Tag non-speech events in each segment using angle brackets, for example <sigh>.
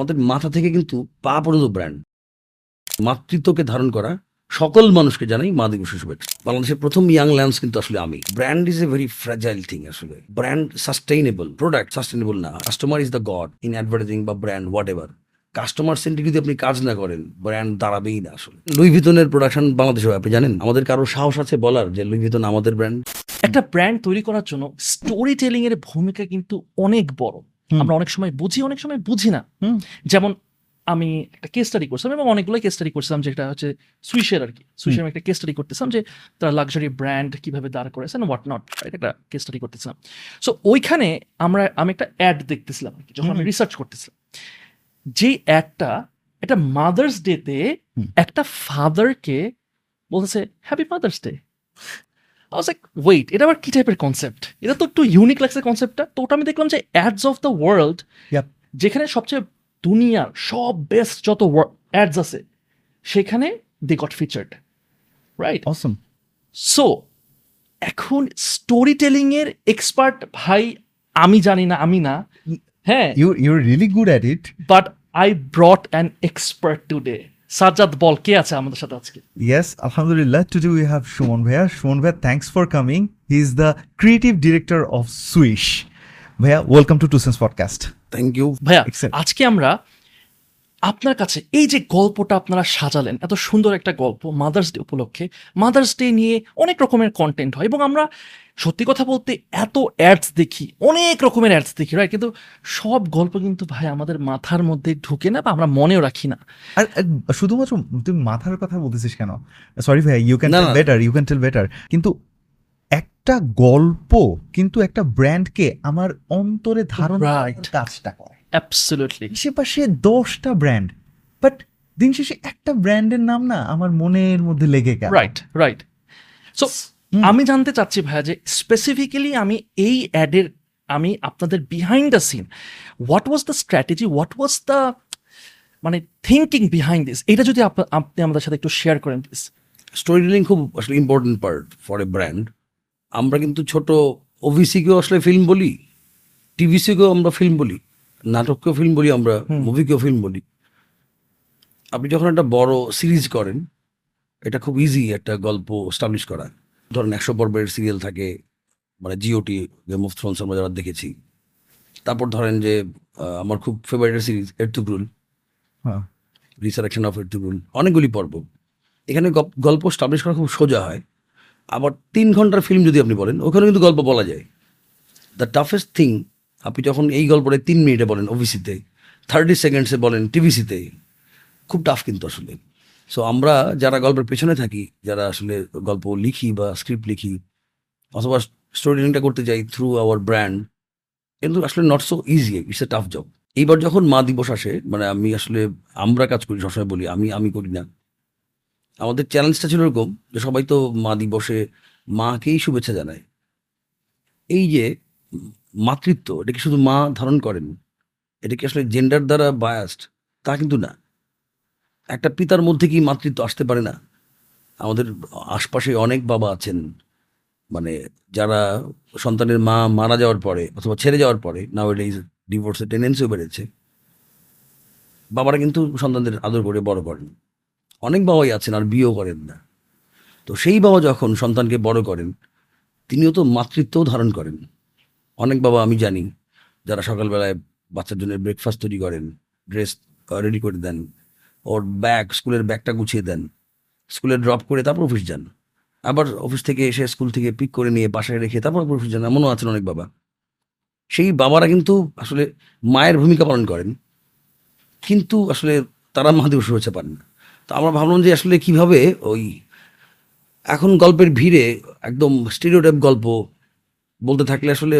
আমাদের মাথা থেকে কিন্তু পা পর্যন্ত ব্র্যান্ড। মাতৃত্বকে ধারণ করা সকল মানুষকে জানাই মা দিবস শুভেচ্ছা। বাংলাদেশের প্রথম ইয়াং ল্যান্স কিন্তু আসলে আমি। Brand is a very fragile thing আসলে। ব্র্যান্ড সাস্টেইনেবল প্রোডাক্ট সাস্টেইনেবল না। Customer is the God in advertising বা brand whatever customer centric যদি আপনি কাজ না করেন ব্র্যান্ড দাঁড়াবেই না আসলে। লুই ভিতনের প্রোডাকশন বাংলাদেশে আপনি জানেন? আমাদের কারও সাহস আছে বলার যে লুই ভিতন আমাদের ব্র্যান্ড একটা ব্র্যান্ড তৈরি করার জন্য স্টোরি টেলিং এর ভূমিকা কিন্তু অনেক বড়। আমরা অনেক সময় বুঝি অনেক সময় বুঝি না। যেমন আমি একটা কেস স্টাডি করছিলাম এবং অনেকগুলো কেস স্টাডি করছিলাম যেটা হচ্ছে সুইসের আর কি সুইসের আমি একটা কেস স্টাডি করতেছিলাম যে তারা লাক্সারি ব্র্যান্ড কীভাবে দাঁড় করেছেন হোয়াট নট একটা কেস স্টাডি করতেছিলাম। সো ওইখানে আমরা আমি একটা অ্যাড দেখতেছিলাম আর কি, যখন আমি রিসার্চ করতেছিলাম। যে অ্যাডটা এটা মাদার্স ডেতে। একটা ফাদারকে বলতেছে happy mother's day I was like, wait, এটা আবার কি টাইপের কনসেপ্ট এটা তো একটু ইউনিক লাগছে কনসেপ্টটা তো ওটা আমি দেখলাম যে অ্যাডস অফ দ্য ওয়ার্ল্ড যেখানে সবচেয়ে দুনিয়ার সব বেস্ট যত অ্যাডস আছে সেখানে they got featured right awesome so এখন স্টোরি টেলিং এর এক্সপার্ট ভাই আমি জানি না আমি না। হ্যাঁ। You you're really good at it but I brought an expert today Sajjad বল কে আছে আমাদের সাথে আজকে Yes, Alhamdulillah. Today we have Shumon ভাইয়া Shumon ভাইয়া thanks for coming. He is the creative director of Swish. ভাইয়া welcome to Two Cents Podcast. Thank you ভাইয়া আজকে আমরা আপনার কাছে এই যে গল্পটা আপনারা সাজালেন এত সুন্দর একটা গল্প মাদার্স ডে উপলক্ষে মাদার্স ডে নিয়ে অনেক রকমের কন্টেন্ট হয় এবং আমরা সত্যি কথা বলতে এত অ্যাডস দেখি অনেক রকমের অ্যাডস দেখি রাইট কিন্তু সব গল্প কিন্তু ভাই আমাদের মাথার মধ্যে ঢুকে না বা আমরা মনেও রাখি না। আর শুধুমাত্র তুমি মাথার কথা বলতেছিস কেন? সরি ভাই you can tell better you can tell better কিন্তু একটা গল্প কিন্তু একটা ব্র্যান্ডকে আমার অন্তরে ধারণ কাজটা করে। অ্যাবসলিউটলি আশেপাশে দশটা ব্র্যান্ড বাট দিন শেষে একটা ব্র্যান্ডের নাম না আমার মনের মধ্যে লেগে গেল। রাইট রাইট সো আমি জানতে চাচ্ছি ভাইয়া যে স্পেসিফিক্যালি আমি এই অ্যাডের আমি আপনাদের behind the scene what was the strategy what was the মানে থিঙ্কিং বিহাইন্ড দিস এটা যদি আপনি আমাদের সাথে একটু শেয়ার করেন প্লিজ স্টোরি টেলিং খুব আসলে important part for a brand আমরা কিন্তু ছোট ওভিসিকেও আসলে ফিল্ম বলি টিভিসিকেও আমরা ফিল্ম বলি। নাটককেও ফিল্ম বলি আমরা মুভিকেও ফিল্ম বলি। আপনি যখন একটা বড় সিরিজ করেন এটা খুব ইজি একটা গল্প স্টাবলিশ করা। ধরেন একশো পর্বের সিরিয়াল থাকে মানে জিওটি গেম অফ থ্রোনস আমরা যারা দেখেছি। তারপর ধরেন যে আমার খুব favourite series Ertugrul resurrection of Ertugrul অনেকগুলি পর্ব। এখানে গল্প স্টাবলিশ করা খুব সোজা হয়। আবার তিন ঘণ্টার ফিল্ম যদি আপনি বলেন ওখানে কিন্তু গল্প বলা যায়। দ্য টাফেস্ট থিং আপনি যখন এই গল্পটা তিন মিনিটে বলেন ওবিসিতে থার্টি সেকেন্ডসে বলেন টিভিসিতে খুব টাফ কিন্তু আসলে। সো আমরা যারা গল্পের পেছনে থাকি, যারা আসলে গল্প লিখি বা স্ক্রিপ্ট লিখি, অথবা স্টোরি টেলিংটা করতে যাই থ্রু আওয়ার ব্র্যান্ড কিন্তু আসলে not so easy it's a tough job এইবার যখন মা দিবস আসে মানে আমি আসলে, আমরা কাজ করি, সবসময় বলি, আমি আমি করি না। আমাদের চ্যালেঞ্জটা ছিল এরকম যে সবাই তো মা দিবসে মাকেই শুভেচ্ছা জানায়। এই যে মাতৃত্ব এটাকে শুধু মা ধারণ করেন? এটা কি আসলে জেন্ডার দ্বারা বায়াসড তা কিন্তু না। একটা পিতার মধ্যে কি মাতৃত্ব আসতে পারে না? আমাদের আশপাশে অনেক বাবা আছেন মানে যারা সন্তানের মা মারা যাওয়ার পরে অথবা ছেড়ে যাওয়ার পরে নাও এটা ডিভোর্সের টেন্ডেন্সিও বেড়েছে। বাবারা কিন্তু সন্তানদের আদর করে, বড় করেন। অনেক বাবাই আছেন, আর বিয়েও করেন না। তো সেই বাবা যখন সন্তানকে বড় করেন, তিনিও তো মাতৃত্বও ধারণ করেন। অনেক বাবা আমি জানি যারা সকালবেলায় বাচ্চার জন্য ব্রেকফাস্ট তৈরি করেন ড্রেস রেডি করে দেন, ওর ব্যাগ স্কুলের ব্যাগটা গুছিয়ে দেন, স্কুলে ড্রপ করে তারপর অফিস যান। আবার অফিস থেকে এসে স্কুল থেকে পিক করে নিয়ে বাসায় রেখে তারপর অফিস যান, এমনও আছেন অনেক বাবা। সেই বাবারা কিন্তু আসলে মায়ের ভূমিকা পালন করেন, কিন্তু আসলে তারা মহাদিবস শুভেচ্ছা পান না। তো আমরা ভাবলাম যে আসলে কীভাবে ওই এখন গল্পের ভিড়ে একদম স্টেরিওটাইপ গল্প বলতে থাকলে আসলে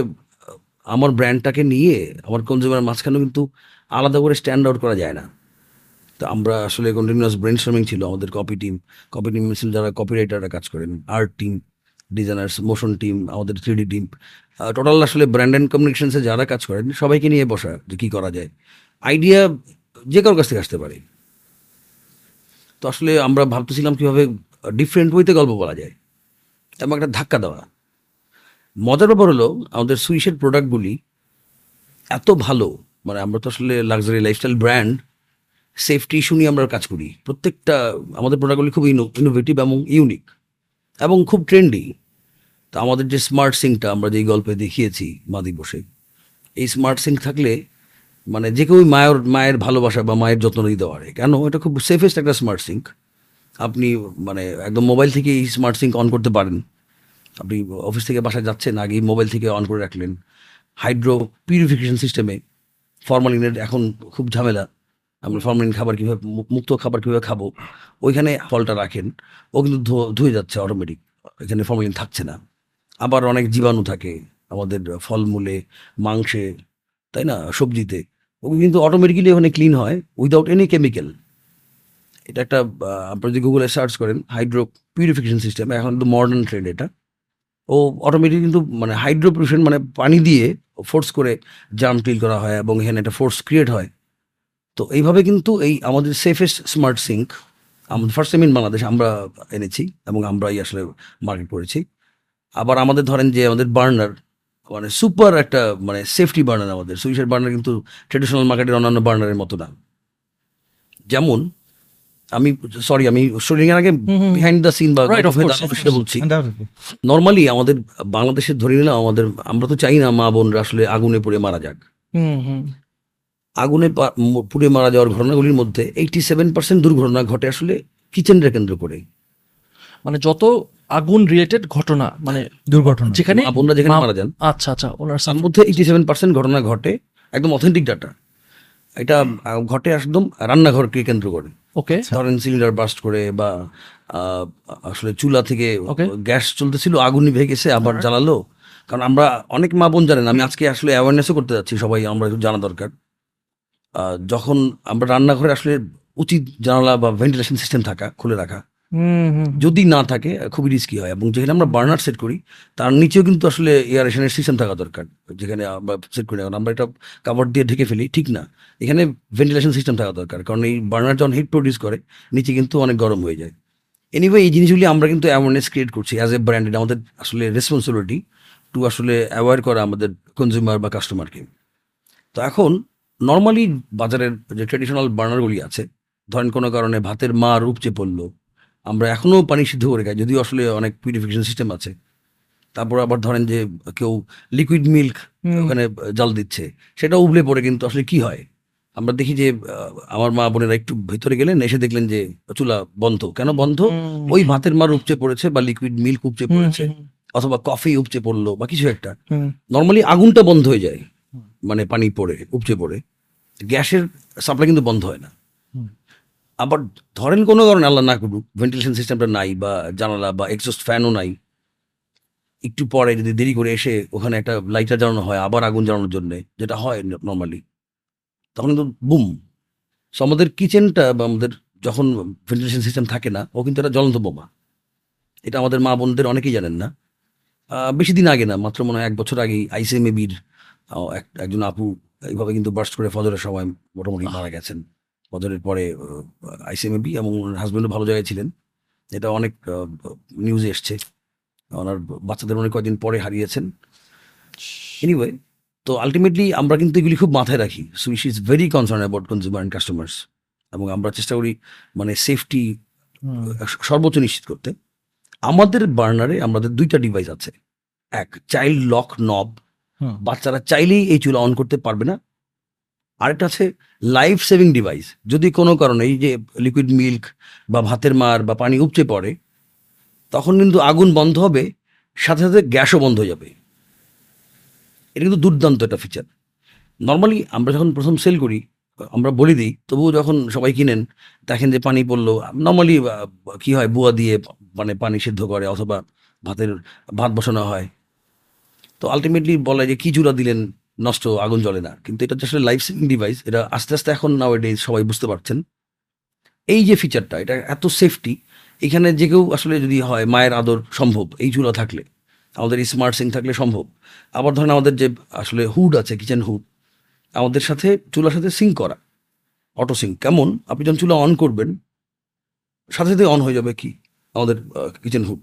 আমার ব্র্যান্ডটাকে নিয়ে আমার কনজিউমার মাঝখানেও কিন্তু আলাদা করে স্ট্যান্ড আউট করা যায় না। তো আমরা আসলে কন্টিনিউয়াস ব্রেন স্টর্মিং ছিল আমাদের কপি টিম কপি টিম ছিল যারা কপি রাইটাররা কাজ করেন art team designers motion team আমাদের থ্রি ডি টিম টোটাল আসলে ব্র্যান্ড অ্যান্ড কমিউনিকেশনসে যারা কাজ করেন, সবাইকে নিয়ে বসা যে কী করা যায়। আইডিয়া যে কারোর কাছ থেকে আসতে পারে। তো আসলে আমরা ভাবতেছিলাম কীভাবে ডিফারেন্ট ওয়েতে গল্প বলা যায় এবং একটা ধাক্কা দেওয়া। মজার ব্যাপার হলো, আমাদের সুইসের প্রোডাক্টগুলি এত ভালো মানে আমরা তো আসলে luxury lifestyle brand safety issue নিয়ে আমরা কাজ করি। প্রত্যেকটা, আমাদের প্রোডাক্টগুলি খুব ইনোভেটিভ এবং ইউনিক এবং খুব ট্রেন্ডি তো আমাদের যে স্মার্ট সিঙ্কটা আমরা যেই গল্পে দেখিয়েছি মা দিবসে এই স্মার্ট সিঙ্ক থাকলে মানে যে কেউ মায়ের মায়ের ভালোবাসা বা মায়ের যত্ন নিতে পারে। কেন? এটা খুব সেফেস্ট একটা স্মার্ট সিঙ্ক আপনি মানে একদম মোবাইল থেকে এই স্মার্ট সিঙ্ক অন করতে পারেন। আপনি অফিস থেকে বাসায় যাচ্ছেন আগেই মোবাইল থেকে অন করে রাখলেন। হাইড্রো পিউরিফিকেশন সিস্টেমে ফরমালিনের এখন খুব ঝামেলা। আমরা ফরমালিন খাবার কীভাবে মুক্ত খাবার কীভাবে খাব ওইখানে ফলটা রাখেন। ও কিন্তু ধুয়ে যাচ্ছে অটোমেটিক এখানে ফরমালিন থাকছে না। আবার অনেক জীবাণু থাকে আমাদের ফলমূলে মাংসে তাই না সবজিতে। ওগুলো কিন্তু অটোমেটিক্যালি ওখানে ক্লিন হয় উইদাউট এনি কেমিক্যাল এটা একটা আহ, আপনি যদি গুগলে সার্চ করেন হাইড্রো পিউরিফিকেশন সিস্টেম এখন কিন্তু মডার্ন ট্রেন্ড এটা। ও অটোমেটিক কিন্তু মানে হাইড্রো পিউরিফিকেশন মানে পানি দিয়ে ফোর্স করে জাম ক্লিন করা হয় এবং এখানে একটা ফোর্স ক্রিয়েট হয়। তো এইভাবে কিন্তু এই আমাদের সেফেস্ট স্মার্ট সিঙ্ক আমাদের ফার্স্ট টাইম ইন বাংলাদেশ আমরা এনেছি এবং আমরাই আসলে মার্কেট করেছি। আবার আমাদের ধরেন যে আমাদের বার্নার মানে সুপার একটা মানে সেফটি বার্নার আমাদের। সুইচের বার্নার কিন্তু ট্রেডিশনাল মার্কেটের অন্যান্য বার্নারের মতো না। যেমন আমি সরি আমি শুটিং এর আগে। বিহাইন্ড দ্য সিন বা. বলছি। নর্মালি আমাদের বাংলাদেশের ধরে নিলাম আমাদের আমরা তো চাই না মা বোনরা আসলে আগুনে পুড়ে মারা যাক। হুম হুম। আগুনে পুড়ে মারা যাওয়ার ঘটনাগুলির মধ্যে এইটি সেভেন পার্সেন্ট দুর্ঘটনা ঘটে আসলে কিচেনটা কেন্দ্র করে মানে যত আগুন রিলেটেড ঘটনা মানে দুর্ঘটনা। যেখানে বোনরা যেখানে মারা যান। আচ্ছা আচ্ছা ওনার তার মধ্যে এইটি সেভেন পার্সেন্ট ঘটনা ঘটে একদম অথেন্টিক ডাটা এটা ঘটে একদম রান্নাঘরকে কেন্দ্র করে। ওকে ধরেন সিলিন্ডার বাস্ট করে বা আসলে চুলা থেকে. গ্যাস চলতেছিল আগুন নিভে গেছে আবার জ্বালালো। কারণ আমরা অনেক মা বোন জানেন আমি আজকে আসলে অ্যাওয়ারনেসও করতে যাচ্ছি সবাই আমরা একটু জানা দরকার। যখন আমরা রান্নাঘরে আসলে উচিত জানালা বা ভেন্টিলেশন সিস্টেম থাকা খুলে রাখা যদি না থাকে, খুবই রিস্কি হয়। এবং যেখানে আমরা বার্নার সেট করি, তার নিচেও কিন্তু আসলে এয়ার এয়ারেশনের সিস্টেম থাকা দরকার। যেখানে সেট করি আমরা এটা কাভার দিয়ে ঢেকে ফেলি, ঠিক না। এখানে ভেন্টিলেশন সিস্টেম থাকা দরকার। কারণ এই বার্নার যখন হিট প্রডিউস করে, নিচে কিন্তু অনেক গরম হয়ে যায়। এনিওয়ে এই জিনিসগুলি আমরা কিন্তু অ্যাওয়ারনেস ক্রিয়েট করছি অ্যাজ এ ব্র্যান্ড এটা আমাদের আসলে রেসপন্সিবিলিটি টু আসলে অ্যাওয়ার করা আমাদের কনজিউমার বা কাস্টমারকে তো এখন নর্মালি বাজারের যে ট্রেডিশনাল বার্নারগুলি আছে, ধরেন কোনো কারণে ভাতের মার উপচে পড়ল আমরা এখনও পানি সিদ্ধ করে খাই যদিও আসলে অনেক পিউরিফিকেশন সিস্টেম আছে। তারপর আবার ধরেন যে কেউ লিকুইড মিল্ক ওখানে জাল দিচ্ছে সেটা উবলে পড়ে কিন্তু আসলে কি হয়? আমরা দেখি যে আমার মা বোনেরা একটু ভিতরে গেলেন এসে দেখলেন যে চুলা বন্ধ। কেন বন্ধ? ওই ভাতের মার উপচে পড়েছে বা লিকুইড মিল্ক উপচে পড়েছে অথবা কফি উপচে পড়ল বা কিছু একটা। নর্মালি আগুনটা বন্ধ হয়ে যায় মানে পানি পড়ে উপচে পড়ে। গ্যাসের সাপ্লাই কিন্তু বন্ধ হয় না। আবার ধরেন কোনো কারণে আল্লাহ না করুক ভেন্টিলেশন সিস্টেমটা নাই বা জানালা বা এক্সস্ট ফ্যানও নাই, একটু পরে যদি দেরি করে এসে ওখানে একটা লাইটার জ্বালানো হয়, আবার আগুন জ্বালানোর জন্য, যেটা হয় নর্মালি তখন কিন্তু বুম সো আমাদের কিচেনটা বা আমাদের যখন ভেন্টিলেশন সিস্টেম থাকে না, ও কিন্তু একটা জ্বলন্ত বোমা। এটা আমাদের মা বোনদের অনেকেই জানেন না। বেশি দিন আগে না, মাত্র মনে হয় এক বছর আগেই আইসিএমএবির একজন আপু এইভাবে কিন্তু বার্স্ট করে ফজরের সময় মোটামুটি মারা গেছেন। ফজরের পরে আইসিএমএবি এবং ওনার হাজব্যান্ডও ভালো জায়গায় ছিলেন। এটা অনেক নিউজে এসছে। ওনার বাচ্চাদের অনেক কয়েকদিন পরে হারিয়েছেন। এনিওয়ে তো আলটিমেটলি আমরা কিন্তু এগুলি খুব মাথায় রাখি। Switch is very concern about consumer and customers এবং আমরা চেষ্টা করি মানে সেফটি সর্বোচ্চ নিশ্চিত করতে। আমাদের বার্নারে আমাদের দুইটা ডিভাইস আছে। এক চাইল্ড লক নব বাচ্চারা চাইলেই এই চুলা অন করতে পারবে না। আরেকটা আছে লাইফ সেভিং ডিভাইস যদি কোনো কারণে এই যে লিকুইড মিল্ক বা ভাতের মার বা পানি উপচে পড়ে, তখন কিন্তু আগুন বন্ধ হবে, সাথে সাথে গ্যাসও বন্ধ হয়ে যাবে। এটা কিন্তু দুর্দান্ত একটা ফিচার নর্মালি আমরা যখন প্রথম সেল করি, আমরা বলে দিই, তবুও যখন সবাই কিনেন, দেখেন যে পানি পড়ল নর্মালি কি হয়, বুয়া দিয়ে মানে পানি সিদ্ধ করে অথবা ভাতের, ভাত বসানো হয়। তো আলটিমেটলি বলে যে কি চুলা দিলেন? নষ্ট, আগুন জ্বলে না। কিন্তু এটা আসলে লাইফ সেভিং ডিভাইস এটা আস্তে আস্তে এখন নাও সবাই বুঝতে পারছেন। এই যে ফিচারটা এটা এত সেফটি এখানে যে কেউ আসলে যদি হয়, মায়ের আদর সম্ভব, এই চুলা থাকলে, আমাদের স্মার্ট সিং থাকলে সম্ভব। আবার ধরেন আমাদের যে আসলে হুড আছে কিচেন হুড আমাদের সাথে, চুলার সাথে সিঙ্ক করা অটো সিং কেমন? আপনি যখন চুলা অন করবেন, সাথে সাথে অন হয়ে যাবে কি? আমাদের কিচেন হুড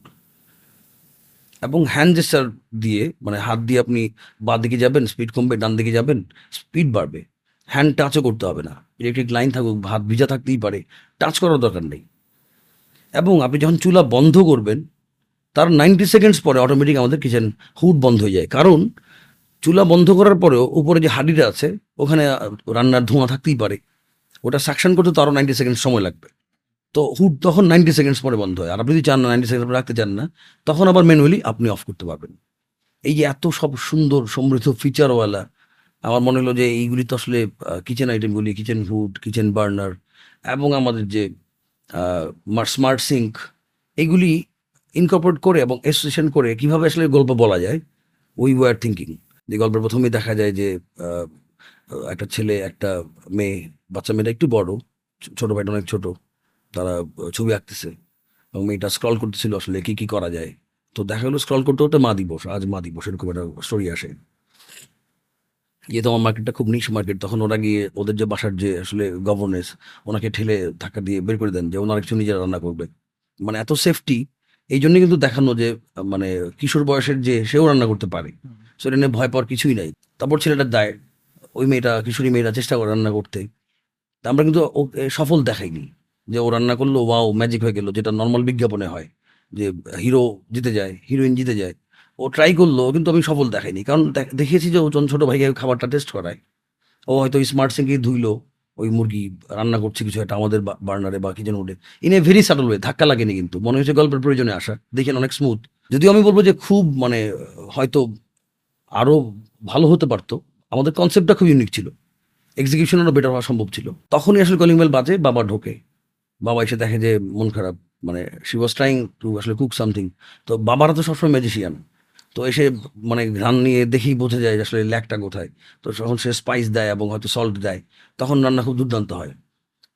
এবং হ্যান্ড জেস্টার দিয়ে মানে হাত দিয়ে আপনি বাঁ দিকে যাবেন স্পিড কমবে, ডান দিকে যাবেন স্পিড বাড়বে। হ্যান্ড টাচও করতে হবে না। ইলেকট্রিক লাইন থাকুক হাত ভিজা থাকতেই পারে টাচ করার দরকার নেই। এবং আপনি যখন চুলা বন্ধ করবেন, তার নাইনটি সেকেন্ডস পরে অটোমেটিক আমাদের কিচেন হুড বন্ধ হয়ে যায়। কারণ, চুলা বন্ধ করার পরেও উপরে যে হাঁড়িটা আছে, ওখানে রান্নার ধোঁয়া থাকতেই পারে। ওটা সাকশন করতে তো আরও নাইনটি সেকেন্ড সময় লাগবে। তো হুড তখন নাইনটি সেকেন্ডস পরে বন্ধ হয়। আর আপনি যদি চান না নাইনটি সেকেন্ড রাখতে চান না, তখন আবার ম্যানুয়ালি আপনি অফ করতে পারবেন। এই যে এত সব সুন্দর সমৃদ্ধ ফিচারওয়ালা আমার মনে হলো যে এইগুলি তো আসলে কিচেন আইটেমগুলি কিচেন হুড কিচেন বার্নার এবং আমাদের যে স্মার্ট সিঙ্ক এইগুলি ইনকর্পোরেট করে এবং অ্যাসোসিয়েশন করে কীভাবে আসলে গল্প বলা যায় উই ওয়ার থিঙ্কিং যে গল্পের প্রথমেই দেখা যায় যে একটা ছেলে, একটা মেয়ে, বাচ্চা মেয়েটা একটু বড় ছোট ভাইটা অনেক ছোট। তারা ছবি আঁকতেছে এবং মেয়েটা স্ক্রল করতেছিল আসলে কি কি করা যায়। তো দেখা গেলো স্ক্রল করতে করতে মা দিবস আজ মা দিবস এরকম একটা স্টোরি আসে। যেহেতু আমার মার্কেটটা খুব নিশ মার্কেট তখন ওরা গিয়ে ওদের যে বাসার যে আসলে গভর্নেন্স ওনাকে ঠেলে ধাক্কা দিয়ে বের করে দেন যে ওনারা কিছু নিজেরা রান্না করবে। মানে এত সেফটি এই জন্য কিন্তু দেখানো যে মানে কিশোর বয়সের যে সেও রান্না করতে পারে। সো এটা নিয়ে ভয় পাওয়ার কিছুই নাই। তারপর ছেলেটার দায় ওই মেয়েটা কিশোরী মেয়েটা চেষ্টা করে রান্না করতে। তা আমরা কিন্তু সফল দেখাইনি। যে ও রান্না করল, ওয়াও ম্যাজিক হয়ে গেল, যেটা নর্মাল বিজ্ঞাপনে হয়। যে হিরো জিতে যায় হিরোইন জিতে যায়। ও ট্রাই করল, কিন্তু আমি সফল দেখাইনি। কারণ দেখ- দেখিয়েছি যে ওজন ছোটো ভাইকে খাবারটা টেস্ট করায়। ও হয়তো স্মার্ট সিঙ্কে ধুইলো, ওই মুরগি রান্না করছে কিছু একটা আমাদের বার্নারে বা kitchen উডে in a very subtle way ধাক্কা লাগেনি কিন্তু। মনে হয়েছে গল্পের প্রয়োজনে আসা। দেখেন অনেক স্মুথ যদিও আমি বলব যে খুব মানে হয়তো আরও ভালো হতে পারতো। আমাদের কনসেপ্টটা খুব ইউনিক ছিল। এক্সিকিউশন আরও বেটার হওয়া সম্ভব ছিল। তখনই আসলে কলিং বেল বাজে, বাবা ঢোকে। বাবা এসে দেখে যে মন খারাপ মানে শি ওয়াজ ট্রাইং টু আসলে কুক সামথিং তো বাবারা তো সবসময় ম্যাজিশিয়ান তো এসে মানে ঘ্রাণ নিয়ে দেখেই বোঝা যায় আসলে ল্যাকটা কোথায়। তো যখন সে স্পাইস দেয় এবং হয়তো সল্ট দেয়, তখন রান্না খুব দুর্দান্ত হয়।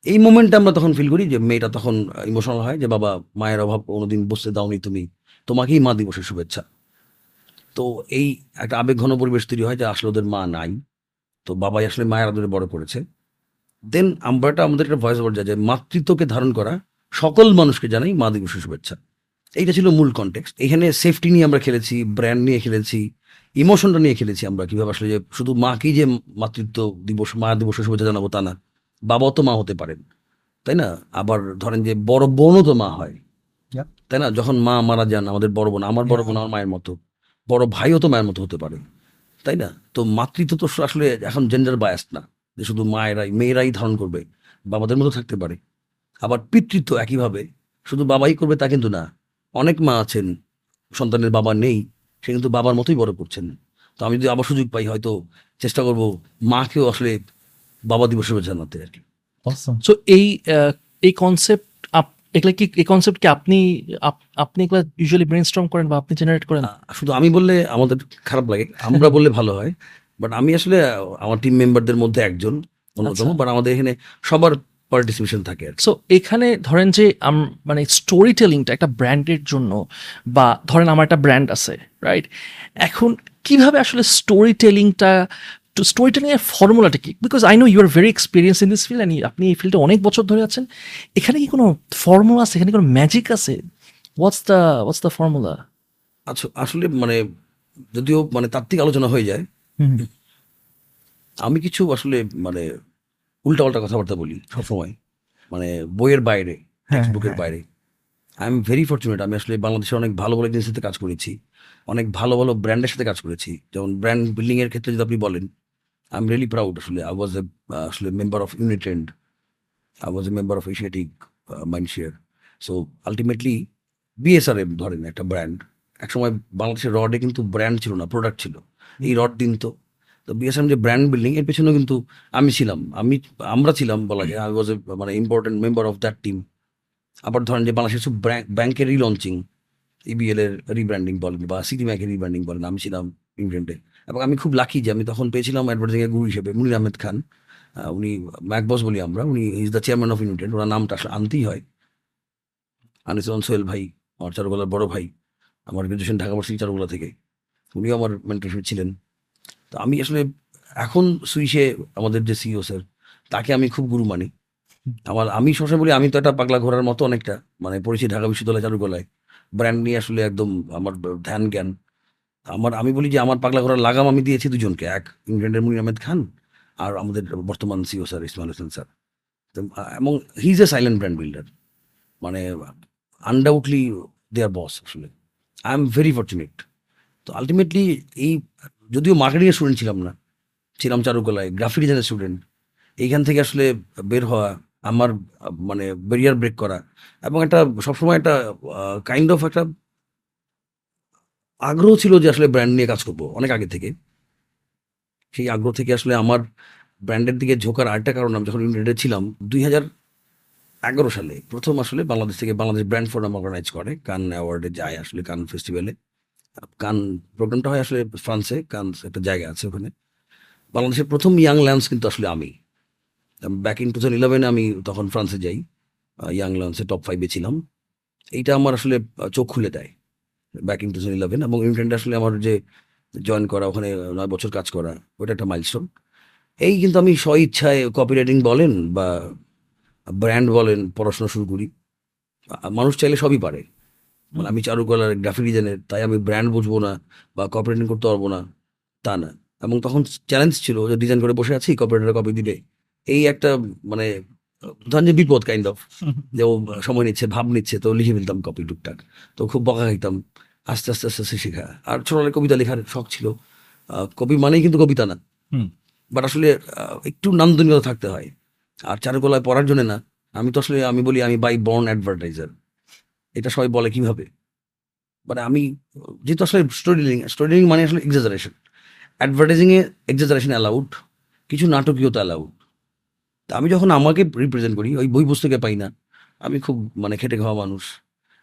এই মোমেন্টটা আমরা তখন ফিল করি যে মেয়েটা তখন ইমোশনাল হয় যে, বাবা, মায়ের অভাব কোনোদিন বসতে দাওনি তুমি। তোমাকেই মা দিবসের শুভেচ্ছা। তো এই একটা আবেগ ঘন পরিবেশ তৈরি হয় যে আসলে ওদের মা নাই। তো বাবাই আসলে মায়ের আদরে বড় করেছে। দেন আমরাটা আমাদের একটা ভয়েস ওভার যায় যে মাতৃত্বকে ধারণ করা সকল মানুষকে জানাই মা দিবসের শুভেচ্ছা। এইটা ছিল মূল কনটেক্সট এখানে সেফটি নিয়ে আমরা খেলেছি ব্র্যান্ড নিয়ে খেলেছি ইমোশনটা নিয়ে খেলেছি আমরা। কীভাবে আসলে যে শুধু মাকেই যে মাতৃত্ব দিবস মা দিবস শুভেচ্ছা জানাব তা না বাবাও তো মা হতে পারেন। তাই না? আবার ধরেন যে বড় বোনও তো মা হয়। তাই না? যখন মা মারা যান আমাদের বড় বোন আমার বড় বোন আমার মায়ের মতো বড় ভাইও তো মায়ের মতো হতে পারে। তাই না? তো মাতৃত্ব তো আসলে এখন জেন্ডার বায়াস না। যে শুধু মায়েরাই মেয়েরাই ধারণ করবে বাবাদের মতো থাকতে পারে। আবার পিতৃত্ব একইভাবে শুধু বাবাই করবে তা কিন্তু না। অনেক মা আছেন সন্তানের বাবা নেই সে কিন্তু বাবার মতোই বড় করছেন। তো আমি যদি আবার সুযোগ পাই হয়তো চেষ্টা করব মাকেও আসলে বাবা দিবসের শুভেচ্ছা জানাতে আর কি. সো এই এই কনসেপ্ট এগুলা কি এই কনসেপ্ট কি আপনি আপনি এগুলা ইউজুয়ালি ব্রেনস্টর্ম করেন বা আপনি জেনারেট করেন? শুধু আমি বললে আমাদের খারাপ লাগে আমরা বললে ভালো হয়। বাট আমি আসলে আমার টিম মেম্বারদের মধ্যে একজন অন্যতম আচ্ছা। বাট আমাদের এখানে সবার পার্টিসিপেশন থাকে সো এখানে ধরেন যে মানে স্টোরি টেলিংটা একটা ব্র্যান্ডের জন্য বা ধরেন আমার একটা ব্র্যান্ড আছে রাইট এখন কীভাবে আসলে স্টোরি টেলিংটা স্টোরি টেলিং এর ফর্মুলাটা কি? Because I know you are very experience in this field and আপনি এই ফিল্ডে অনেক বছর ধরে আছেন। এখানে কি কোনো ফর্মুলা আছে? এখানে কোনো ম্যাজিক আছে? What's the what's the formula আচ্ছা আসলে মানে যদিও মানে তাত্ত্বিক আলোচনা হয়ে যায় আমি কিছু আসলে মানে উল্টাপাল্টা কথাবার্তা বলি সবসময়। মানে বইয়ের বাইরে বুকের বাইরে। আই এম ভেরি ফর্চুনেট আমি আসলে বাংলাদেশের অনেক ভালো ভালো এজেন্সির সাথে কাজ করেছি। অনেক ভালো ভালো ব্র্যান্ডের সাথে কাজ করেছি। যেমন ব্র্যান্ড বিল্ডিং এর ক্ষেত্রে যদি আপনি বলেন আই এম রিয়েলি প্রাউড আসলে আই ওয়াজ এ আসলে member of Unitrend I was a member of Asiatic Mindshare so ultimately BSRM ধরেন একটা ব্র্যান্ড একসময় বাংলাদেশের রডে কিন্তু ব্র্যান্ড ছিল না প্রোডাক্ট ছিল। এই রড দিন তো। তো বিএসএম যে ব্র্যান্ড বিল্ডিং এর পেছনেও কিন্তু আমি ছিলাম। আমি, আমরা ছিলাম বলা যায়। আই ওয়াজ এ মানে important member of that team আবার ধরেন যে বাংলাদেশের সব ব্যাংকের রিলঞ্চিং ইবিএল এর রিব্র্যান্ডিং বলেন বা সিটি ব্যাংকের রিব্র্যান্ডিং বলেন, আমি ছিলাম ইংল্যান্ডে এবং আমি খুব লাকি যে আমি তখন পেয়েছিলাম অ্যাডভার্টাইজিং এর গুরু হিসেবে মুনির আহমেদ খান। উনি ম্যাকবস বলি আমরা। উনি is the chairman of United ওনার নামটা আসলে আনতেই হয়। আনিসুল সোহেল ভাই আমার চারুকলার বড় ভাই। আমার গ্রাজুয়েশন ঢাকা ভার্সিটি চারুকলা থেকে। উনিও আমার মেন্টরশিপ ছিলেন। তো আমি আসলে এখন সুইসে আমাদের যে সিও স্যার তাকে আমি খুব গুরু মানি। আমার, আমি সবসময় বলি, আমি তো একটা পাগলা ঘোরার মতো অনেকটা মানে পড়েছি ঢাকা বিশ্ববিদ্যালয় চারুকলায়। ব্র্যান্ড নিয়ে আসলে একদম আমার ধ্যান, জ্ঞান। আমার, আমি বলি যে, আমার পাগলা ঘোরার লাগাম আমি দিয়েছি দুজনকে। এক ইংল্যান্ডের মুনির আহমেদ খান আর আমাদের বর্তমান CEO sir Ismail Hossain sir এবং he is a silent brand builder মানে আনডাউটলি দে আর বস আসলে। আই এম ভেরি ফর্চুনেট তো আলটিমেটলি এই, যদিও মার্কেটিংয়ের স্টুডেন্ট ছিলাম না, ছিলাম চারুকলায় গ্রাফিক ডিজাইনের স্টুডেন্ট এইখান থেকে আসলে বের হওয়া, আমার মানে ব্যারিয়ার ব্রেক করা এবং একটা সবসময় একটা কাইন্ড অফ একটা আগ্রহ ছিল যে আসলে ব্র্যান্ড নিয়ে কাজ করব, অনেক আগে থেকে। সেই আগ্রহ থেকে আসলে আমার ব্র্যান্ডের দিকে ঝোঁকার আরেকটা কারণ আমি যখন ইউনাইটেডে ছিলাম, দুই হাজার এগারো সালে প্রথম আসলে বাংলাদেশ থেকে বাংলাদেশ ব্র্যান্ড ফোরাম অর্গানাইজ করে কান অ্যাওয়ার্ডে যায় আসলে কান ফেস্টিভ্যালে কান, প্রোগ্রামটা হয় আসলে ফ্রান্সে কান একটা জায়গা আছে ওখানে। বাংলাদেশের প্রথম ইয়াং ল্যান্স কিন্তু আসলে আমি। ব্যাক ইন টু থাউজেন্ড ইলেভেনে আমি তখন ফ্রান্সে যাই। ইয়াং ল্যান্সে টপ ফাইভে ছিলাম। এইটা আমার আসলে চোখ খুলে দেয় back in two thousand eleven এবং ইউনিটেন্ড আসলে আমার যে জয়েন করা, ওখানে নয় বছর কাজ করা ওটা একটা মাইলস্টোন এই কিন্তু আমি স্ব ইচ্ছায় কপি রাইটিং বলেন বা ব্র্যান্ড বলেন, পড়াশোনা শুরু করি। মানুষ চাইলে সবই পারে। মানে আমি চারুকলার গ্রাফিক ডিজাইনের তাই আমি ব্র্যান্ড বুঝব না বা কপি রাইটিং করতে পারব না তা না। এবং তখন চ্যালেঞ্জ ছিল যে ডিজাইন করে বসে আছি কপিরাইটার কপি দিলে এই একটা মানে ধরেন যে বিপদ কাইন্ড অফ যে ও সময় নিচ্ছে ভাব নিচ্ছে তো লিখে ফেলতাম কপি টুকটাক। তো খুব বকা খাইতাম। আস্তে আস্তে আস্তে আস্তে শেখা। আর ছোটবেলায় কবিতা লেখার শখ ছিল। কবি মানেই কিন্তু কবিতা না। বাট আসলে একটু নান্দনিকতা থাকতে হয়। আর চারুকলায় পড়ার জন্য না আমি তো আসলে আমি বলি আমি বাই বর্ন অ্যাডভার্টাইজার এটা সবাই বলে কীভাবে? মানে আমি, যেহেতু আসলে স্টোরি টেলিং স্টোরি মানে আসলে এক্সাজারেশন অ্যাডভার্টাইজিংয়ে এক্সাজারেশন অ্যালাউড কিছু নাটকীয়তা অ্যালাউড তা আমি যখন আমাকে রিপ্রেজেন্ট করি, ওই বই পুস্তকে পাই না, আমি খুব মানে খেটে খাওয়া মানুষ।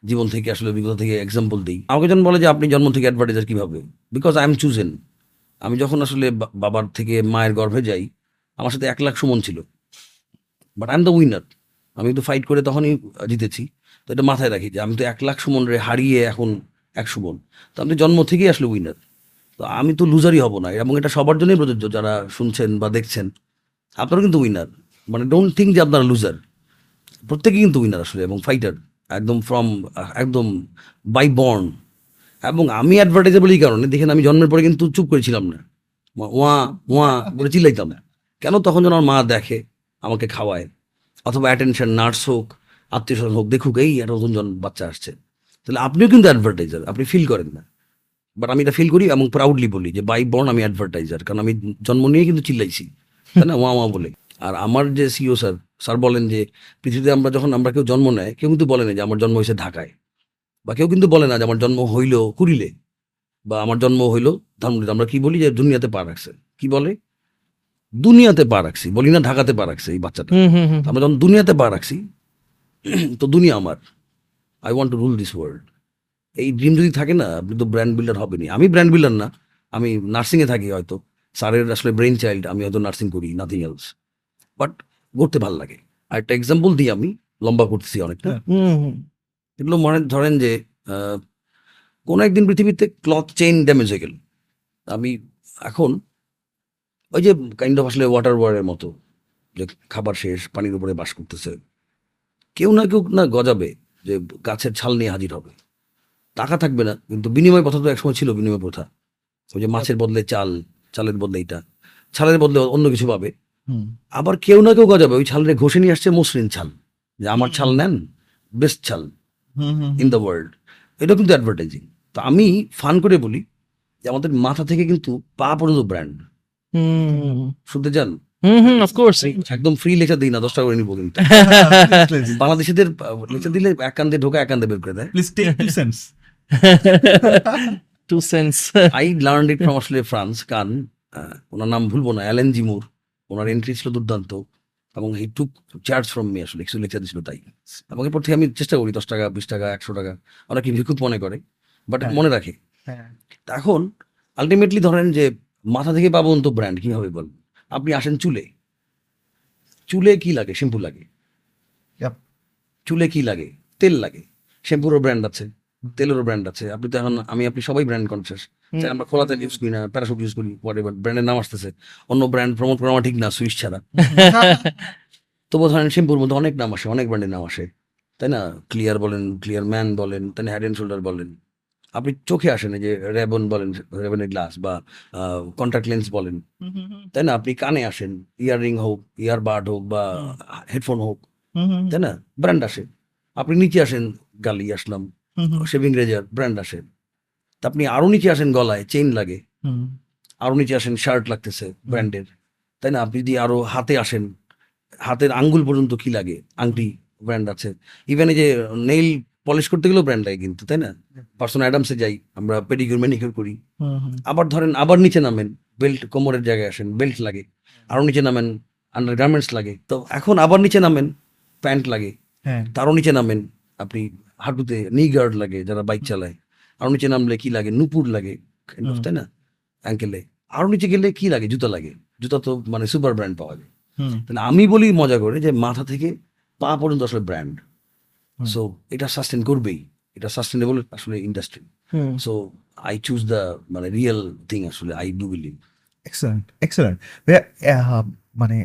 জীবন থেকে আসলে বিগত থেকে এক্সাম্পল দিই। আমাকে যখন বলে যে আপনি জন্ম থেকে অ্যাডভার্টাইজার কীভাবে? বিকজ আই এম চুজেন আমি যখন আসলে বাবার থেকে মায়ের গর্ভে যাই, আমার সাথে এক লাখ সুমন ছিল। But I am the winner আমি তো ফাইট করে তখনই জিতেছি। তো এটা মাথায় রাখি যে আমি তো এক লাখ সুমন রে হারিয়ে এখন এক সুমন। তো আমি জন্ম থেকেই আসলে উইনার তো আমি তো লুজারই হব না। এবং এটা সবার জন্যই প্রযোজ্য, যারা শুনছেন বা দেখছেন। আপনারা কিন্তু উইনার মানে ডোন্ট থিঙ্ক যে আপনারা লুজার প্রত্যেকেই কিন্তু উইনার আসলে, এবং ফাইটার একদম ফ্রম একদম বাই বর্ন এবং আমি অ্যাডভার্টাইজেবল এই কারণে। দেখেন আমি জন্মের পরে কিন্তু চুপ করেছিলাম না। ওয়া ওয়া বলে চিল্লাইতাম কেন? তখন যেন আমার মা দেখে, আমাকে খাওয়ায়। অথবা অ্যাটেনশন নার্স হোক আত্মীয় স্বজন হোক দেখুক এই একটা নতুন জন বাচ্চা আসছে। তাহলে আপনিও কিন্তু অ্যাডভার্টাইজার আপনি ফিল করেন না। বাট আমি এটা ফিল করি এবং প্রাউডলি বলি যে বাই বর্ন আমি অ্যাডভার্টাইজার কারণ আমি জন্ম নিয়ে কিন্তু চিল্লাইছি তাই না? ওয়া ওয়া বলে। আর আমার যে সিও স্যার স্যার বলেন যে পৃথিবীতে আমরা যখন আমরা কেউ জন্ম নেয় কেউ কিন্তু বলে না যে আমার জন্ম হয়েছে ঢাকায়। বা কেউ কিন্তু বলে না যে আমার জন্ম হইল কুড়িলে। বা আমার জন্ম হইল ধানমন্ডিতে। আমরা কি বলি যে দুনিয়াতে পা রাখছে। কি বলে? দুনিয়াতে পা রাখছি। বলি না ঢাকাতে পা রাখছে এই বাচ্চাটা। আমরা যখন দুনিয়াতে পা রাখছি <clears throat> তো দুনিয়া আমার। I want to rule this world এই ড্রিম যদি থাকে না আপনি তো ব্র্যান্ড বিল্ডার হবেনি আমি ব্র্যান্ড বিল্ডার না। আমি নার্সিংয়ে থাকি হয়তো। স্যারের আসলে ব্রেন চাইল্ড আমি হয়তো নার্সিং করি নাথিং এলস বাট করতে ভালো লাগে। আর একটা এক্সাম্পল দিই আমি। লম্বা করতেছি অনেকটা। হ্যাঁ। এগুলো মনে ধরেন যে কোনো একদিন পৃথিবীতে ক্লথ চেইন ড্যামেজ হয়ে গেল। আমি এখন ওই যে কাইন্ড অফ আসলে ওয়াটার ওয়ারের মতো। যে খাবার শেষ পানির উপরে বাস করতেছে। কেউ না কেউ না গজাবে যে গাছের ছাল নিয়ে হাজির হবে। টাকা থাকবে না কিন্তু বিনিময় প্রথা তো একসময় ছিল বিনিময় প্রথা। ওই যে মাছের বদলে চাল চালের বদলে এটা ছালের বদলে অন্য কিছু পাবে। আবার কেউ না কেউ গজাবে ওই ছালরে ঘষে নিয়ে আসছে মসৃণ ছাল। যে আমার ছাল নেন বেস্ট ছাল ইন দ্য ওয়ার্ল্ড এটা কিন্তু অ্যাডভার্টাইজিং তো আমি ফান করে বলি যে আমাদের মাথা থেকে কিন্তু পা পর্যন্ত ব্র্যান্ড হুম। শুনতে চান? হুম হুম অফকোর্স একদম ফ্রি লেখা দিই না দশ টাকা করে নিবো কিন্তু। <laughs> বাংলাদেশিদের লেখা দিলে এক কান দিয়ে ঢোকা এক কান দিয়ে বের করে দেয়। Please take two cents. Two cents I learn it from আসলে ফ্রান্স কান ওনার নাম ভুলবো না অ্যালেন জিমুর ওনার এন্ট্রি ছিল দুর্দান্ত এবং he took charge from me আসলে কিছু দিয়েছিল তাই। এবং এরপর থেকে আমি চেষ্টা করি দশ টাকা বিশ টাকা একশো টাকা অনেকে ভিক্ষুক মনে করে বাট হ্যাঁ। মনে রাখে। হ্যাঁ। তা এখন আলটিমেটলি ধরেন যে মাথা থেকে পাবন তো ব্র্যান্ড কীভাবে বলব? আপনি আসেন চুলে। চুলে কি লাগে? শ্যাম্পু লাগে। চুলে কি লাগে? তেল লাগে। শ্যাম্পুরও ব্র্যান্ড আছে তেলেরও ব্র্যান্ড আছে। আপনি তো এখন আমি আপনি সবাই ব্র্যান্ড কনসিয়াস আমরা খোলা তেল ইউজ করি না প্যারাশুট ইউজ করি হোয়াট এভার ব্র্যান্ডের নাম আসতেছে। অন্য ব্র্যান্ড প্রমোট করা আমার ঠিক না সুইচ ছাড়া। <laughs> তবু ধরেন শ্যাম্পুর মধ্যে অনেক নাম আসে অনেক ব্র্যান্ডের নাম আসে। তাই না? ক্লিয়ার বলেন ক্লিয়ার ম্যান বলেন তাই না? হেড অ্যান্ড শোল্ডার বলেন। আপনি চোখে আসেন এই যে রেবন বলেন রেবনের গ্লাস বা কন্ট্যাক্ট লেন্স বলেন। তাই না? আপনি কানে আসেন ইয়াররিং হোক ইয়ারবাড হোক বা হেডফোন হোক তাই না? ব্র্যান্ড আসে। আপনি নিচে আসেন গালি আসলাম শেভিং রেজার ব্র্যান্ড আসে। তা আপনি আরও নিচে আসেন গলায় চেইন লাগে। আরও নিচে আসেন শার্ট লাগতেছে ব্র্যান্ডের তাই না? আপনি যদি আরও হাতে আসেন হাতের আঙ্গুল পর্যন্ত কি লাগে? আংটি ব্র্যান্ড আছে। ইভেন এই যে নেইল পলিশ করতে গেলেও ব্র্যান্ড লাগে কিন্তু তাই না? পার্সোন অ্যাডামসে যাই আমরা পেডিকিউর ম্যানিকিউর করি। আবার ধরেন আবার নিচে নামেন বেল্ট কোমরের জায়গায় আসেন বেল্ট লাগে। আরও নিচে নামেন আন্ডার গার্মেন্টস লাগে। তো এখন আবার নিচে নামেন প্যান্ট লাগে। হ্যাঁ। তারও নিচে নামেন আপনি হাঁটুতে নি গার্ড লাগে যারা বাইক চালায়। আরও নিচে নামলে কি লাগে? নুপুর লাগে। তাই না? অ্যাঙ্কেলে আরও নিচে গেলে কি লাগে? জুতা লাগে। জুতা তো মানে সুপার ব্র্যান্ড পাওয়া যায়। তাহলে আমি বলি মজা করে যে মাথা থেকে পা পর্যন্ত আসলে ব্র্যান্ড। সো এটা সাস্টেন করবেই। এটা সাস্টেনেবল আসলে industry so I choose the মানে রিয়েল থিং আসলে I do believe excellent excellent মানে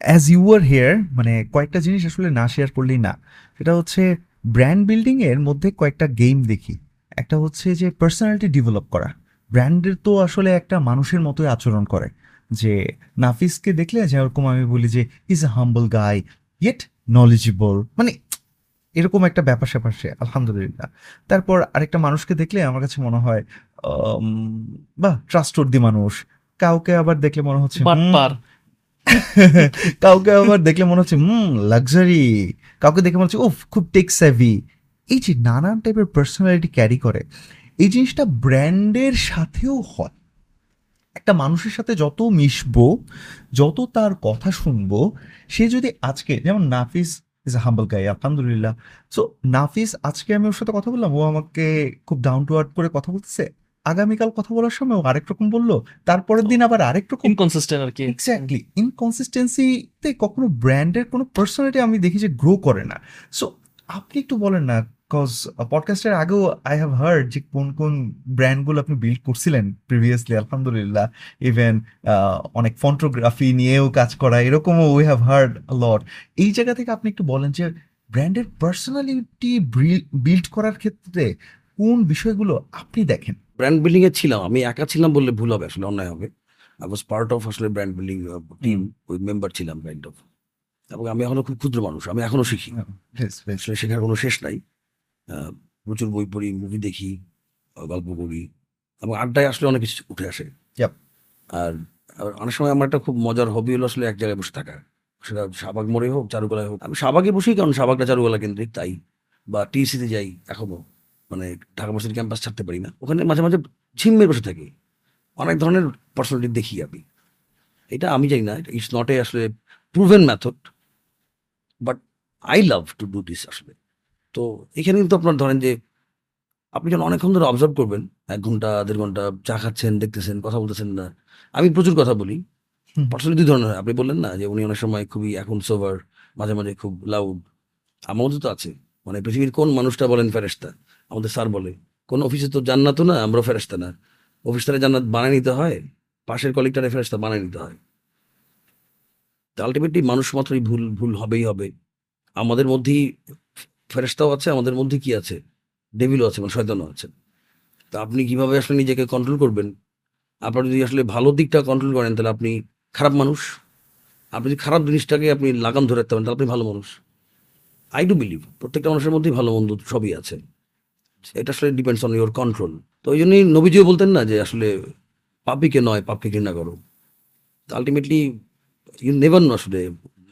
অ্যাজ ইউ আর হেয়ার মানে কয়েকটা জিনিস আসলে না শেয়ার করলেই না। সেটা হচ্ছে ব্র্যান্ড বিল্ডিং এর মধ্যে কয়েকটা গেম দেখি। একটা হচ্ছে যে পার্সোনালিটি ডেভেলপ করা। ব্র্যান্ডের তো আসলে একটা মানুষের মতোই আচরণ করে। যে নাফিসকে দেখলে যেরকম আমি বলি যে is a humble guy yet knowledgeable মানে এরকম একটা ব্যাপার স্যাপার সে আলহামদুলিল্লাহ। তারপর আরেকটা মানুষকে দেখলে আমার কাছে মনে হয় উম, বাহ ট্রাস্টওয়ার্দি মানুষ। কাউকে আবার দেখলে মনে হচ্ছে <laughs> কাউকে আবার দেখলে মনে হচ্ছে হুম লাক্সারি কাউকে দেখে মনে হচ্ছে উফ খুব টেক স্যাভি এই যে নানান টাইপের পার্সোনালিটি ক্যারি করে এই জিনিসটা ব্র্যান্ডের সাথেও হয়। একটা মানুষের সাথে যত মিশবো যত তার কথা শুনব সে যদি আজকে যেমন নাফিস ইজ এ হাম্বল গাই আলহামদুলিল্লাহ সো নাফিস আজকে আমি ওর সাথে কথা বললাম। ও আমাকে খুব ডাউন টু আর্থ করে কথা বলতেছে। আগামীকাল কথা বলার সময় ও আরেক রকম বলল। তারপরের দিন আবার আরেক রকম ইনকনসিস্টেন্ট আর কি। এক্স্যাক্টলি ইনকনসিস্টেন্সিতে কখনো ব্র্যান্ডের কোনো পার্সোনালিটি আমি দেখি যে গ্রো করে না। সো আপনি একটু বলেন না কজ পডকাস্টের আগেও আই হ্যাভ হার্ড যে কোন কোন ব্র্যান্ডগুলো আপনি বিল্ড করছিলেন প্রিভিয়াসলি আলহামদুলিল্লাহ ইভেন অনেক ফটোগ্রাফি নিয়েও কাজ করা এরকমও উই হ্যাভ হার্ড লট এই জায়গা থেকে আপনি একটু বলেন যে ব্র্যান্ডের পার্সোনালিটি বিল্ড করার ক্ষেত্রে কোন বিষয়গুলো আপনি দেখেন? ব্র্যান্ড বিল্ডিং এ ছিলাম আমি একা ছিলাম বললে ভুল হবে আসলে অন্যায় হবে। আই ওয়াজ পার্ট অফ আসলে ব্র্যান্ড বিল্ডিং টিম ওই মেম্বার ছিলাম কাইন্ড অফ এবং আমি এখনও খুব ক্ষুদ্র মানুষ আমি এখনও শিখি। আসলে শেখার কোনো শেষ নাই। প্রচুর বই পড়ি মুভি দেখি গল্প করি এবং আড্ডায় আসলে অনেক কিছু উঠে আসে. আর অনেক সময় আমার একটা খুব মজার হবি হলো আসলে এক জায়গায় বসে থাকা। সেটা শাহবাগ মোড়ে হোক চারুকলায় হোক। আমি শাহবাগে বসি কারণ শাহবাগটা চারুকলা কেন্দ্রিক তাই। বা টিসিতে যাই এখনও। মানে ঢাকা ভার্সিটি ক্যাম্পাস ছাড়তে পারি না। ওখানে মাঝে মাঝে ঝিম্মে বসে থাকি। অনেক ধরনের পার্সোনালিটি দেখি আমি। এটা আমি জানি না ইটস নট এ আসলে proven method but I love to do this আসলে। তো এখানে কিন্তু আপনার ধরেন যে আপনি যখন অনেকক্ষণ ধরে অবজার্ভ করবেন এক ঘণ্টা দেড় ঘণ্টা চা খাচ্ছেন দেখতেছেন কথা বলতেছেন না আমি প্রচুর কথা বলি। পার্সোনালি দুই ধরনের হয়। আপনি বললেন না যে উনি অনেক সময় খুবই এখন সোভার মাঝে মাঝে খুব লাউড মধ্যে তো আছে। মানে পৃথিবীর কোন মানুষটা বলেন ফেরেস্তা আমাদের স্যার বলে কোন অফিসে তো জান্নাত না আমরা ফেরেস্তা না। অফিসটারে জান্নাত বানিয়ে নিতে হয় পাশের কলিগটারে ফেরেস্তা বানিয়ে নিতে হয়। আলটিমেটলি মানুষ মাত্রই ভুল ভুল হবেই হবে। আমাদের মধ্যেই ফেরেস্তাও আছে, আমাদের মধ্যে কি আছে? ডেভিলও আছে মানে শয়তানও আছে। তা আপনি কীভাবে আসলে নিজেকে কন্ট্রোল করবেন? আপনার যদি আসলে ভালো দিকটা কন্ট্রোল করেন, তাহলে আপনি খারাপ মানুষ। আপনি যদি খারাপ জিনিসটাকে আপনি লাগাম ধরে রাখতে পারেন, তাহলে আপনি ভালো মানুষ। আই ডু বিলিভ প্রত্যেকটা মানুষের মধ্যেই ভালো মন্দ সবই আছে। এটা আসলে ডিপেন্ডস অন ইউর কন্ট্রোল তো ওই জন্যই নবীজিও বলতেন না যে আসলে পাপিকে নয়, পাপকে ঘৃণা করো। তো আলটিমেটলি ইউ নেভার নো আসলে।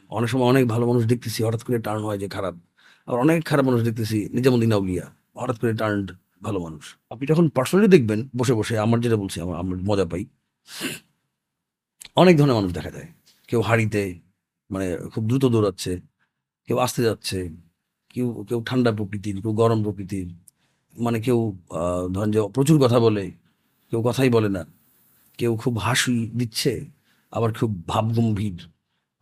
অনেক সময় অনেক ভালো মানুষ দেখতেছি, হঠাৎ করে টার্ন হয় যে খারাপ। আর অনেক খারাপ মানুষ দেখতেছি, নিজামুদ্দিন আউলিয়া হঠাৎ করে টার্ন ভালো মানুষ। আপনি যখন পার্সোনালি দেখবেন, বসে বসে আমার যেটা বলছি, আমার, আমরা মজা পাই। অনেক ধরনের মানুষ দেখা যায়। কেউ হাড়িতে মানে খুব দ্রুত দৌড়াচ্ছে, কেউ আসতে যাচ্ছে, কেউ কেউ ঠান্ডা প্রকৃতির, কেউ গরম প্রকৃতির মানে কেউ ধরেন যে প্রচুর কথা বলে, কেউ কথাই বলে না, কেউ খুব হাসি দিচ্ছে, আবার খুব ভাবগম্ভীর।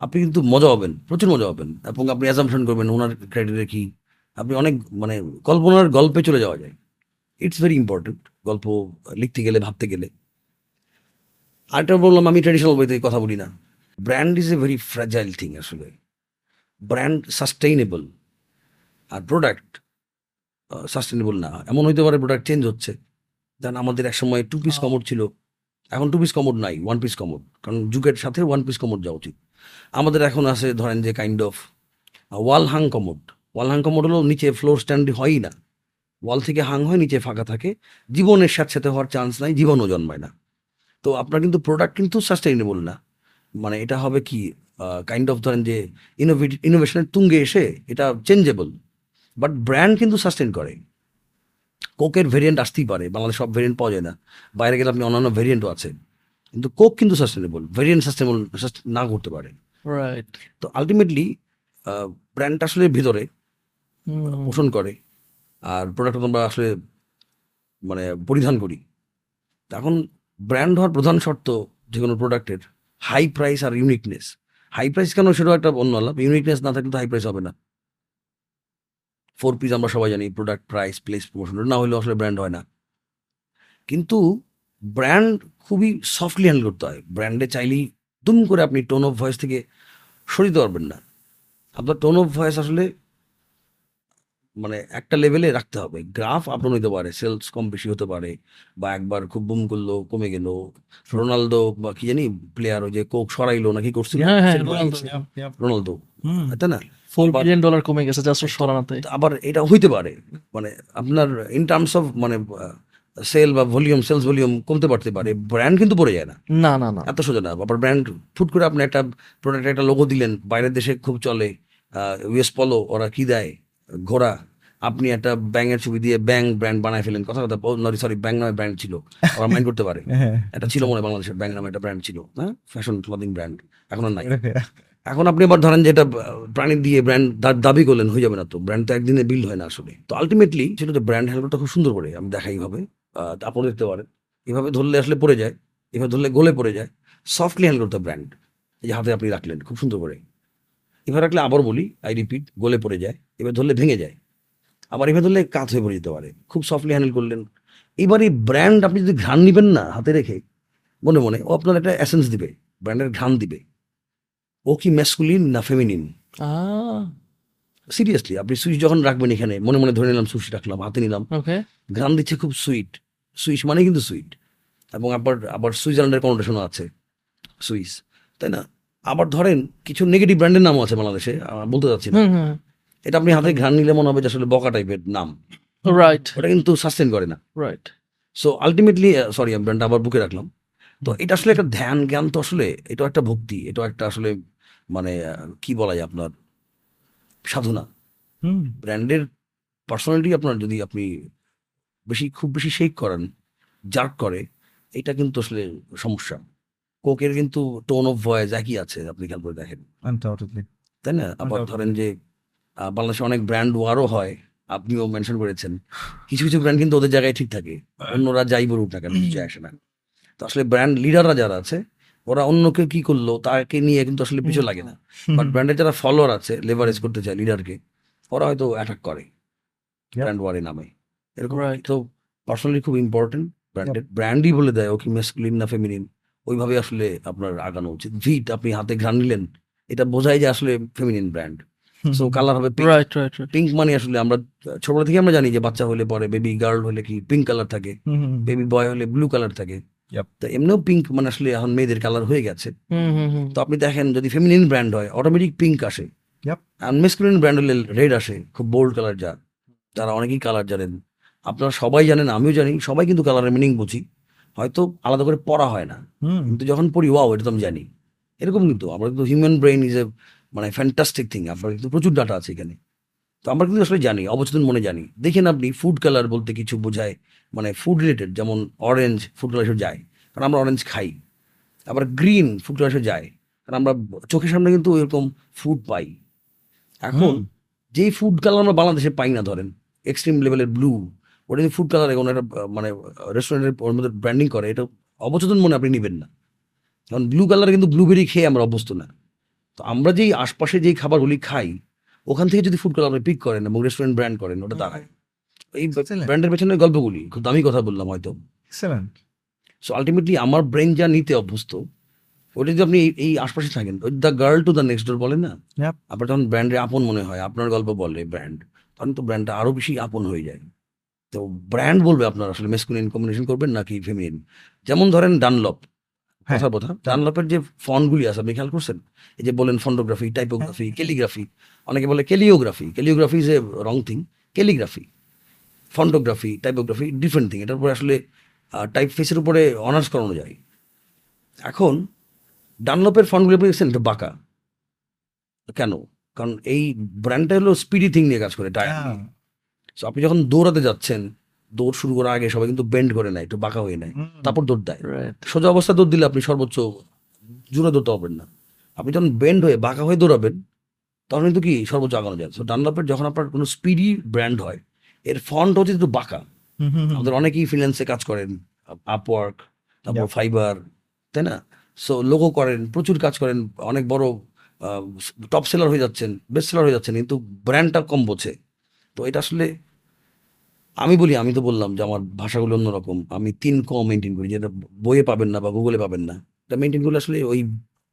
আপনি কিন্তু মজা হবেন প্রচুর মজা হবেন এবং আপনি অ্যাজামশন করবেন ওনার ক্রাইটেরিয়া কি। আপনি অনেক মানে কল্পনার গল্পে চলে যাওয়া যায়। ইটস ভেরি ইম্পর্টেন্ট গল্প লিখতে গেলে ভাবতে গেলে। আরেকটা বললাম আমি ট্রেডিশনাল বইতে কথা বলি না। Brand is a very fragile thing আসলে। ব্র্যান্ড সাস্টেইনেবল আর প্রোডাক্ট সাস্টেনেবল না। এমন হইতে পারে প্রোডাক্ট চেঞ্জ হচ্ছে। দেন আমাদের এক সময় টু পিস কমোড ছিল। এখন টু পিস কমোড নাই ওয়ান পিস কমোড। কারণ যুগের সাথে ওয়ান পিস কমোড যাওয়া উচিত। আমাদের এখন আছে ধরেন যে kind of wall Hang commode wall Hang commode হলো নিচে ফ্লোর স্ট্যান্ড হয়ই না। ওয়াল থেকে হাং হয়, নিচে ফাঁকা থাকে। জীবনের সাথে সাথে হওয়ার চান্স নাই, জীবনও জন্মায় না। তো আপনার কিন্তু প্রোডাক্ট কিন্তু সাস্টেইনেবল না। মানে এটা হবে কি কাইন্ড অফ ধরেন যে ইনোভেট ইনোভেশনের তুঙ্গে এসে এটা চেঞ্জেবল বাট ব্র্যান্ড কিন্তু সাস্টেন করে। কোকের ভেরিয়েন্ট আসতেই পারে। বাংলাদেশ সব ভেরিয়েন্ট পাওয়া যায় না। বাইরে গেলে আপনি অন্যান্য ভেরিয়েন্টও আছে। কিন্তু কোক কিন্তু সাস্টেনেবল ভেরিয়েন্ট সাস্টেনেবল না করতে পারে রাইট তো আলটিমেটলি ব্র্যান্ডটা আসলে ভিতরে পোষণ করে আর প্রোডাক্ট আমরা আসলে মানে পরিধান করি। এখন ব্র্যান্ড হওয়ার প্রধান শর্ত যে কোনো প্রোডাক্টের হাই প্রাইস আর ইউনিকনেস হাই প্রাইস কেন? সেটাও একটা অন্য আলাপ। ইউনিকনেস না থাকলে তো হাই প্রাইস হবে না। ফোর পিস আমরা সবাই জানি প্রোডাক্ট প্রাইস প্লেস প্রমোশন না হলেও আসলে ব্র্যান্ড হয় না। কিন্তু ব্র্যান্ড খুবই সফটলি হ্যান্ডেল করতে হয়। ব্র্যান্ডে চাইলেই দুম করে আপনি টোন অফ ভয়েস থেকে সরিতে পারবেন না। আপনার টোন অফ ভয়েস আসলে মানে একটা লেভেলে রাখতে হবে। গ্রাফ আপনার হইতে পারে সেলস কম বেশি হতে পারে বা একবার খুব বুম করল কমে গেল রোনালদো বা কি জানি প্লেয়ার ওই যে কোক সরাইলো নাকি করছিল? হ্যাঁ হ্যাঁ রোনালদো তাই না? ফোর বিলিয়ন ডলার কমে গেছে জাস্ট সরানোতে আবার এটা হইতে পারে। মানে আপনার ইন টার্মস অফ মানে সেল বা ভলিউম সেলস ভলিউম কমতে পারতে পারে ব্র্যান্ড কিন্তু পড়ে যায় না। না না না। এত সোজা না আবার ব্র্যান্ড ফুট করে আপনি একটা প্রোডাক্ট একটা লোগো দিলেন বাইরের দেশে খুব চলে ইউএস পলো ওরা কি দেয়? ঘোড়া আপনি একটা ব্যাঙের ছবি দিয়ে ব্যাং ব্র্যান্ড বানায় ফেলেন কথা কথা নরি সরি ব্যাং নামে ব্র্যান্ড ছিল ওরা মাইন্ড করতে পারে। <laughs> হ্যাঁ এটা ছিল মনে হয় বাংলাদেশের ব্যাং নামে একটা ব্র্যান্ড ছিল হ্যাঁ? ফ্যাশন ক্লদিং ব্র্যান্ড এখন আর নাই। <laughs> এখন আপনি আবার ধরেন যে এটা প্রাণী দিয়ে ব্র্যান্ড দাবি করলেন হয়ে যাবে না তো ব্র্যান্ড তো একদিনে বিল্ড হয় না আসলে। তো আলটিমেটলি সেটা তো ব্র্যান্ড হ্যান্ডেলটা খুব সুন্দর করে আমি দেখাই এইভাবে আহ, আপনি দেখতে পারেন। এভাবে ধরলে আসলে পড়ে যায় এভাবে ধরলে গলে পড়ে যায়। সফটলি হ্যান্ডেল করতে ব্র্যান্ড যে হাতে আপনি রাখলেন খুব সুন্দর করে। এভাবে রাখলে আবার বলি আই রিপিট গলে পড়ে যায় এবার ধরলে ভেঙে যায়। আবার এভাবে ধরলে কাজ হয়ে পড়ে যেতে পারে। খুব সফটলি হ্যান্ডেল করলেন। এবার এই ব্র্যান্ড আপনি যদি ঘ্রাণ নিবেন না হাতে রেখে মনে মনে ও আপনার একটা এসেন্স দিবে ব্র্যান্ডের ঘ্রাণ দিবে। ও কি ম্যাসকুলিন না ফেমিনিন সিরিয়াসলি আপনি সুইচ যখন রাখবেন এখানে মনে মনে ধরে নিলাম সুইচ রাখলাম হাতে নিলাম। গান দিচ্ছে খুব সুইট। সুইচ মানে কিন্তু সুইট। এবং আবার আবার সুইজারল্যান্ডের কনোটেশনও আছে সুইস তাই না? আবার ধরেন কিছু নেগেটিভ ব্র্যান্ডের নামও আছে বাংলাদেশে বলতে চাচ্ছি না। এটা আপনি হাতে ঘ্রাণ নিলে মনে হবে যে আসলে বকা টাইপের নাম। রাইট ওটা কিন্তু সাস্টেন করে না। রাইট সো আলটিমেটলি সরি আমি ব্র্যান্ডটা আবার বুকে রাখলাম। তো এটা আসলে একটা ধ্যান জ্ঞান তো আসলে এটা একটা ভক্তি এটা একটা আসলে মানে কি বলা যায় আপনার? সাধনা। ব্র্যান্ডের পার্সোনালিটি আপনার যদি আপনি বেশি খুব বেশি শেক করেন জার্ক করে এটা কিন্তু আসলে সমস্যা। কোকের কিন্তু টোন অফ ভয়েস একই আছে আপনি খেয়াল করে দেখেন। তাই না? আবার ধরেন যে বাংলাদেশে অনেক ব্র্যান্ড ওয়ারও হয় আপনিও মেনশন করেছেন। কিছু কিছু ব্র্যান্ড কিন্তু ওদের জায়গায় ঠিক থাকে। অন্যরা যাই বলুক না কেন কিছু আসে না। তো আসলে ব্র্যান্ড লিডাররা যারা আছে ওরা অন্যকে কি করল তাকে নিয়ে কিন্তু আসলে পিছু লাগে না। বাট ব্র্যান্ডের যারা ফলোয়ার আছে লেভারেজ করতে চায় লিডারকে ওরা হয়তো অ্যাটাক করে ব্র্যান্ড ওয়ারে নামে। এরকম তো পার্সোনালি খুব ইম্পর্টেন্ট ব্র্যান্ডের ব্র্যান্ডই বলে দেয় ও কি মেসকুলিন না ফেমিনিন ওইভাবে আসলে আপনার আগানো উচিত। ভিট আপনি হাতে ঘ্রাণ নিলেন এটা বোঝায় যে আসলে ফেমিনিন ব্র্যান্ড সো কালার হবে pink right right right pink মানে আসলে আমরা ছোটবেলা থেকে আমরা জানি যে বাচ্চা হলে পরে বেবি গার্ল হলে কি পিঙ্ক কালার থাকে। বেবি বয় হলে ব্লু কালার থাকে. তো এমনিও পিঙ্ক মানে আসলে এখন মেয়েদের কালার হয়ে গেছে। হুম হুম হুম। তো আপনি দেখেন যদি ফেমিনিন ব্র্যান্ড হয় অটোমেটিক পিঙ্ক আসে। আর মেসকুলিন ব্র্যান্ড হলে রেড আসে খুব বোল্ড কালার যা। যারা অনেকেই কালার জানেন। আপনারা সবাই জানেন আমিও জানি সবাই কিন্তু কালারের মিনিং বুঝি। হয়তো আলাদা করে পড়া হয় না। হুম। কিন্তু যখন পড়ি ওয়াও এটা তো আমি জানি। এরকম কিন্তু। আমরা কিন্তু হিউম্যান ব্রেইন ইজ এ মানে ফ্যান্টাস্টিক থিং আপনার কিন্তু প্রচুর ডাটা আছে এখানে। তো আমরা কিন্তু আসলে জানি অবচেতন মনে জানি। দেখেন আপনি ফুড কালার বলতে কিছু বোঝায়। মানে ফুড রিলেটেড যেমন অরেঞ্জ ফুড কালার যায় কারণ আমরা অরেঞ্জ খাই। আবার গ্রিন ফুড কালার যায় কারণ আমরা চোখের সামনে কিন্তু এরকম ফুড পাই। এখন যেই ফুড কালার আমরা বাংলাদেশে পাই না ধরেন এক্সট্রিম লেভেলের ব্লু ওটা যদি ফুড কালার কোনো একটা মানে রেস্টুরেন্টের ওর মধ্যে ব্র্যান্ডিং করে এটা অবচেতন মনে আপনি নেবেন না। কারণ ব্লু কালার কিন্তু ব্লুবেরি খেয়ে আমরা অভ্যস্ত না। তো আমরা যেই আশপাশে যেই খাবারগুলি খাই ওখান থেকে যদি ফুড কালার আপনি পিক করেন এবং রেস্টুরেন্ট ব্র্যান্ড করেন ওটা দাঁড়ায়। এই ব্র্যান্ডের পেছনে গল্পগুলি খুব দামি কথা বললাম হয়তো। এক্সেলেন্ট সো আলটিমেটলি আমার ব্রেন যা নিতে অভ্যস্ত। ওটা যদি আপনি এই- আশপাশে থাকেন the girl to the next door বলে না. আপনার তখন ব্র্যান্ডের আপন মনে হয় আপনার গল্প বলে ব্র্যান্ড তখন তো ব্র্যান্ডটা আরও বেশি আপন হয়ে যায়। তো ব্র্যান্ড বলবে আপনার আসলে মেসকুলিন কম্বিনেশন করবেন নাকি ফেমিনিন যেমন ধরেন ডানলপ হ্যাঁ। কথা কথা ডানলপের যে ফন্টগুলি আছে আপনি খেয়াল করছেন? এই যে বলেন ফন্ডোগ্রাফি টাইপোগ্রাফি। ক্যালিগ্রাফি অনেকে বলে caliography caliography is a wrong thing calligraphy fontography typography different thing এটার উপরে আসলে টাইপ ফেসের উপরে অনার্স করানো যায়। এখন ডানলপের ফন্টগুলি আপনি দেখছেন? এটা বাঁকা। কেন? কারণ এই ব্র্যান্ডটা হলো স্পিডি থিং নিয়ে কাজ করে টায়ার হ্যাঁ। সো আপনি যখন দৌড়াতে যাচ্ছেন দৌড় শুরু করার আগে সবাই কিন্তু বেন্ড করে নেয় একটু বাঁকা হয়ে নেয়। তারপর দৌড় দেয়। সোজা অবস্থা দৌড় দিলে আপনি সর্বোচ্চ জোরে দৌড়তে পারবেন না। আপনি যখন বেন্ড হয়ে বাঁকা হয়ে দৌড়াবেন তখন কিন্তু কি? সর্বোচ্চ আগানো যায়। সো ডানলপের যখন আপনার কোনো স্পিডি ব্র্যান্ড হয় এর ফন্ট হচ্ছে একটু বাঁকা। হুম, হুম, হুম। আমাদের অনেকেই ফ্রিল্যান্সে কাজ করেন আপওয়ার্ক তারপর ফাইবার তাই না? সো লোগো করেন প্রচুর কাজ করেন অনেক বড় টপ সেলার হয়ে যাচ্ছেন বেস্ট সেলার হয়ে যাচ্ছেন কিন্তু ব্র্যান্ডটা কম বোঝে। তো এটা আসলে আমি বলি আমি তো বললাম যে আমার ভাষাগুলো অন্যরকম। আমি তিন ক মেনটেন করি যেটা বইয়ে পাবেন না বা গুগলে পাবেন না। এটা মেনটেন করলে আসলে ওই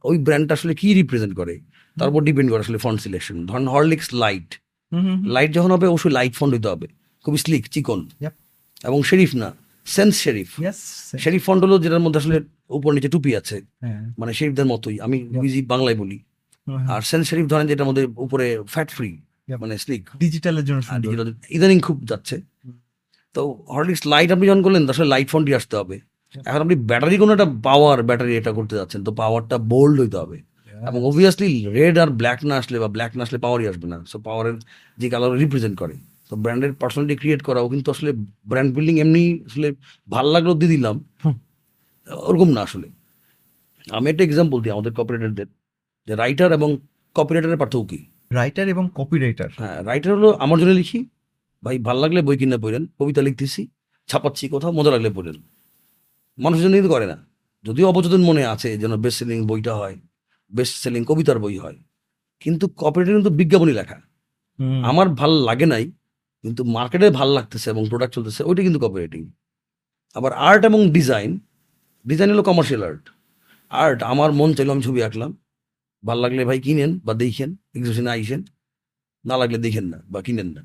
ওই ব্র্যান্ডটা আসলে কি রিপ্রেজেন্ট করে? তার উপর ডিপেন্ড করে আসলে ফন্ট সিলেকশন ধরেন হরলিক্স লাইট। লাইট যখন হবে অবশ্যই লাইট ফন্ট দিতে হবে। খুবই স্লিক চিকন। এবং শেরিফ না সেন্স শেরিফ। শেরিফ ফন্ট হলো যেটার মধ্যে আসলে উপর নিচে টুপি আছে হ্যাঁ। মানে শেরিফদের মতোই। আমি. ইজি বাংলায় বলি। আর সেন্স শেরিফ ধরেন যেটার মধ্যে উপরে ফ্যাট ফ্রি মানে স্লিক ডিজিটালের জন্য ইদানিং খুব যাচ্ছে। তো হরলিক্স লাইট আপনি যখন করলেন আসলে লাইট ফোনটি আসতে হবে। এখন আপনি ব্যাটারি কোনো একটা পাওয়ার ব্যাটারি এটা করতে যাচ্ছেন তো পাওয়ারটা বোল্ড হইতে হবে। এবং অবভিয়াসলি রেড আর ব্ল্যাক না আসলে বা ব্ল্যাক না আসলে পাওয়ারই আসবে না। সো পাওয়ারের যে কালার রিপ্রেজেন্ট করে। তো ব্র্যান্ডের পার্সোনালিটি ক্রিয়েট করাও কিন্তু আসলে ব্র্যান্ড বিল্ডিং এমনি আসলে ভালো লাগল দিয়ে দিলাম। ওরকম না আসলে। আমি একটা এক্সাম্পল দিই আমাদের কপারেটারদের যে রাইটার এবং কপিরাইটারের পার্থক্য কি? রাইটার এবং কপিরাইটার হ্যাঁ রাইটার হলো আমার জন্য লিখি ভাই ভালো লাগলে বই কিনে পড়েন কবিতা লিখতেছি ছাপাচ্ছি কোথাও মজা লাগলে পড়েন। মানুষের জন্য কিন্তু করে না। যদিও অবচেতন মনে আছে যেন বেস্ট সেলিং বইটা হয় বেস্ট সেলিং কবিতার বই হয়। কিন্তু কপিরাইটার কিন্তু বিজ্ঞাপনী লেখা। আমার ভালো লাগে নাই কিন্তু মার্কেটে ভালো লাগতেছে এবং প্রোডাক্ট চলতেছে, ওইটা কিন্তু কপিরাইটিং আবার আর্ট এবং ডিজাইন ডিজাইন হলো কমার্শিয়াল আর্ট আর্ট আমার মন চাইলো আমি ছবি আঁকলাম। ভালো লাগলে ভাই কিনেন বা দেখেন এক্সিবিশনে আইসেন। না লাগলে দেখেন না বা কিনেন না।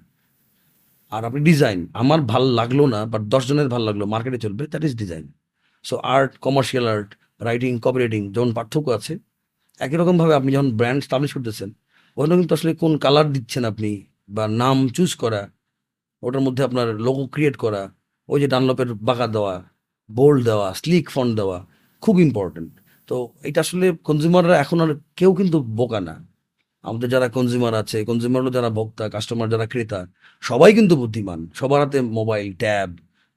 আর আপনি ডিজাইন আমার ভালো লাগল না বাট দশজনের ভালো লাগল মার্কেটে চলবে that is design so art commercial art writing copywriting যেমন পার্থক্য আছে, একই রকমভাবে আপনি যখন ব্র্যান্ড স্টাবলিশ করতেছেন ওখানে কিন্তু আসলে কোন কালার দিচ্ছেন আপনি বা নাম চুজ করা ওটার মধ্যে আপনার লোগো ক্রিয়েট করা ওই যে ডানলপের বাঁকা দেওয়া বোল্ড দেওয়া স্লিক ফন্ট দেওয়া খুব ইম্পর্টেন্ট তো এটা আসলে কনজিউমাররা এখন আর কেউ কিন্তু বোকা না। আমাদের যারা কনজিউমার আছে কনজিউমার যারা ভোক্তা কাস্টমার যারা ক্রেতা সবাই কিন্তু বুদ্ধিমান। সবার হাতে মোবাইল ট্যাব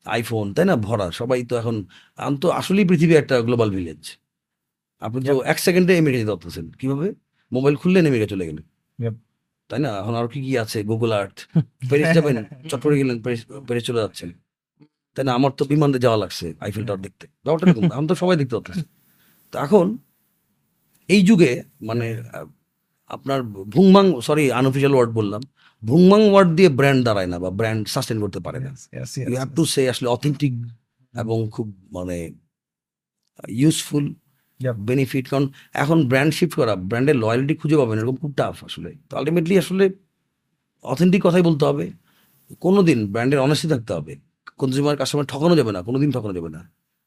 আইফোন তাই না? ভরা। সবাই তো এখন আম তো আসলেই পৃথিবী একটা গ্লোবাল ভিলেজ আপনি তো এক সেকেন্ডে আমেরিকা যেতে পারতেছেন কীভাবে? মোবাইল খুললেন আমেরিকা চলে গেলেন. তাই না? এখন আর কি কি আছে? গুগল আর্থ প্যারিস যাবেন চট করে গেলেন প্যারিস চলে যাচ্ছেন। তাই না? আমার তো বিমানে যাওয়া লাগছে আইফেল টাওয়ার দেখতে। ব্যাপারটা এরকম। এখন তো সবাই দেখতে পাচ্ছে। তো এখন এই যুগে মানে আপনার ভুংমাং সরি আনঅফিসিয়াল ওয়ার্ড বললাম ভুংমাং ওয়ার্ড দিয়ে ব্র্যান্ড দাঁড়ায় না বা ব্র্যান্ড সাস্টেন করতে পারে না। ইউ হ্যাভ টু সে আসলে অথেন্টিক এবং খুব মানে ইউজফুল. বেনিফিট কারণ এখন ব্র্যান্ড শিফট করা ব্র্যান্ডের লয়ালিটি খুঁজে পাবেন, এরকম খুব টাফ আসলে। তো আলটিমেটলি আসলে অথেন্টিক কথাই বলতে হবে। কোনো দিন ব্র্যান্ডের অনেস্টি থাকতে হবে। কনজিউমার কাস্টমার ঠকানো যাবে না কোনো দিন ঠকানো যাবে না।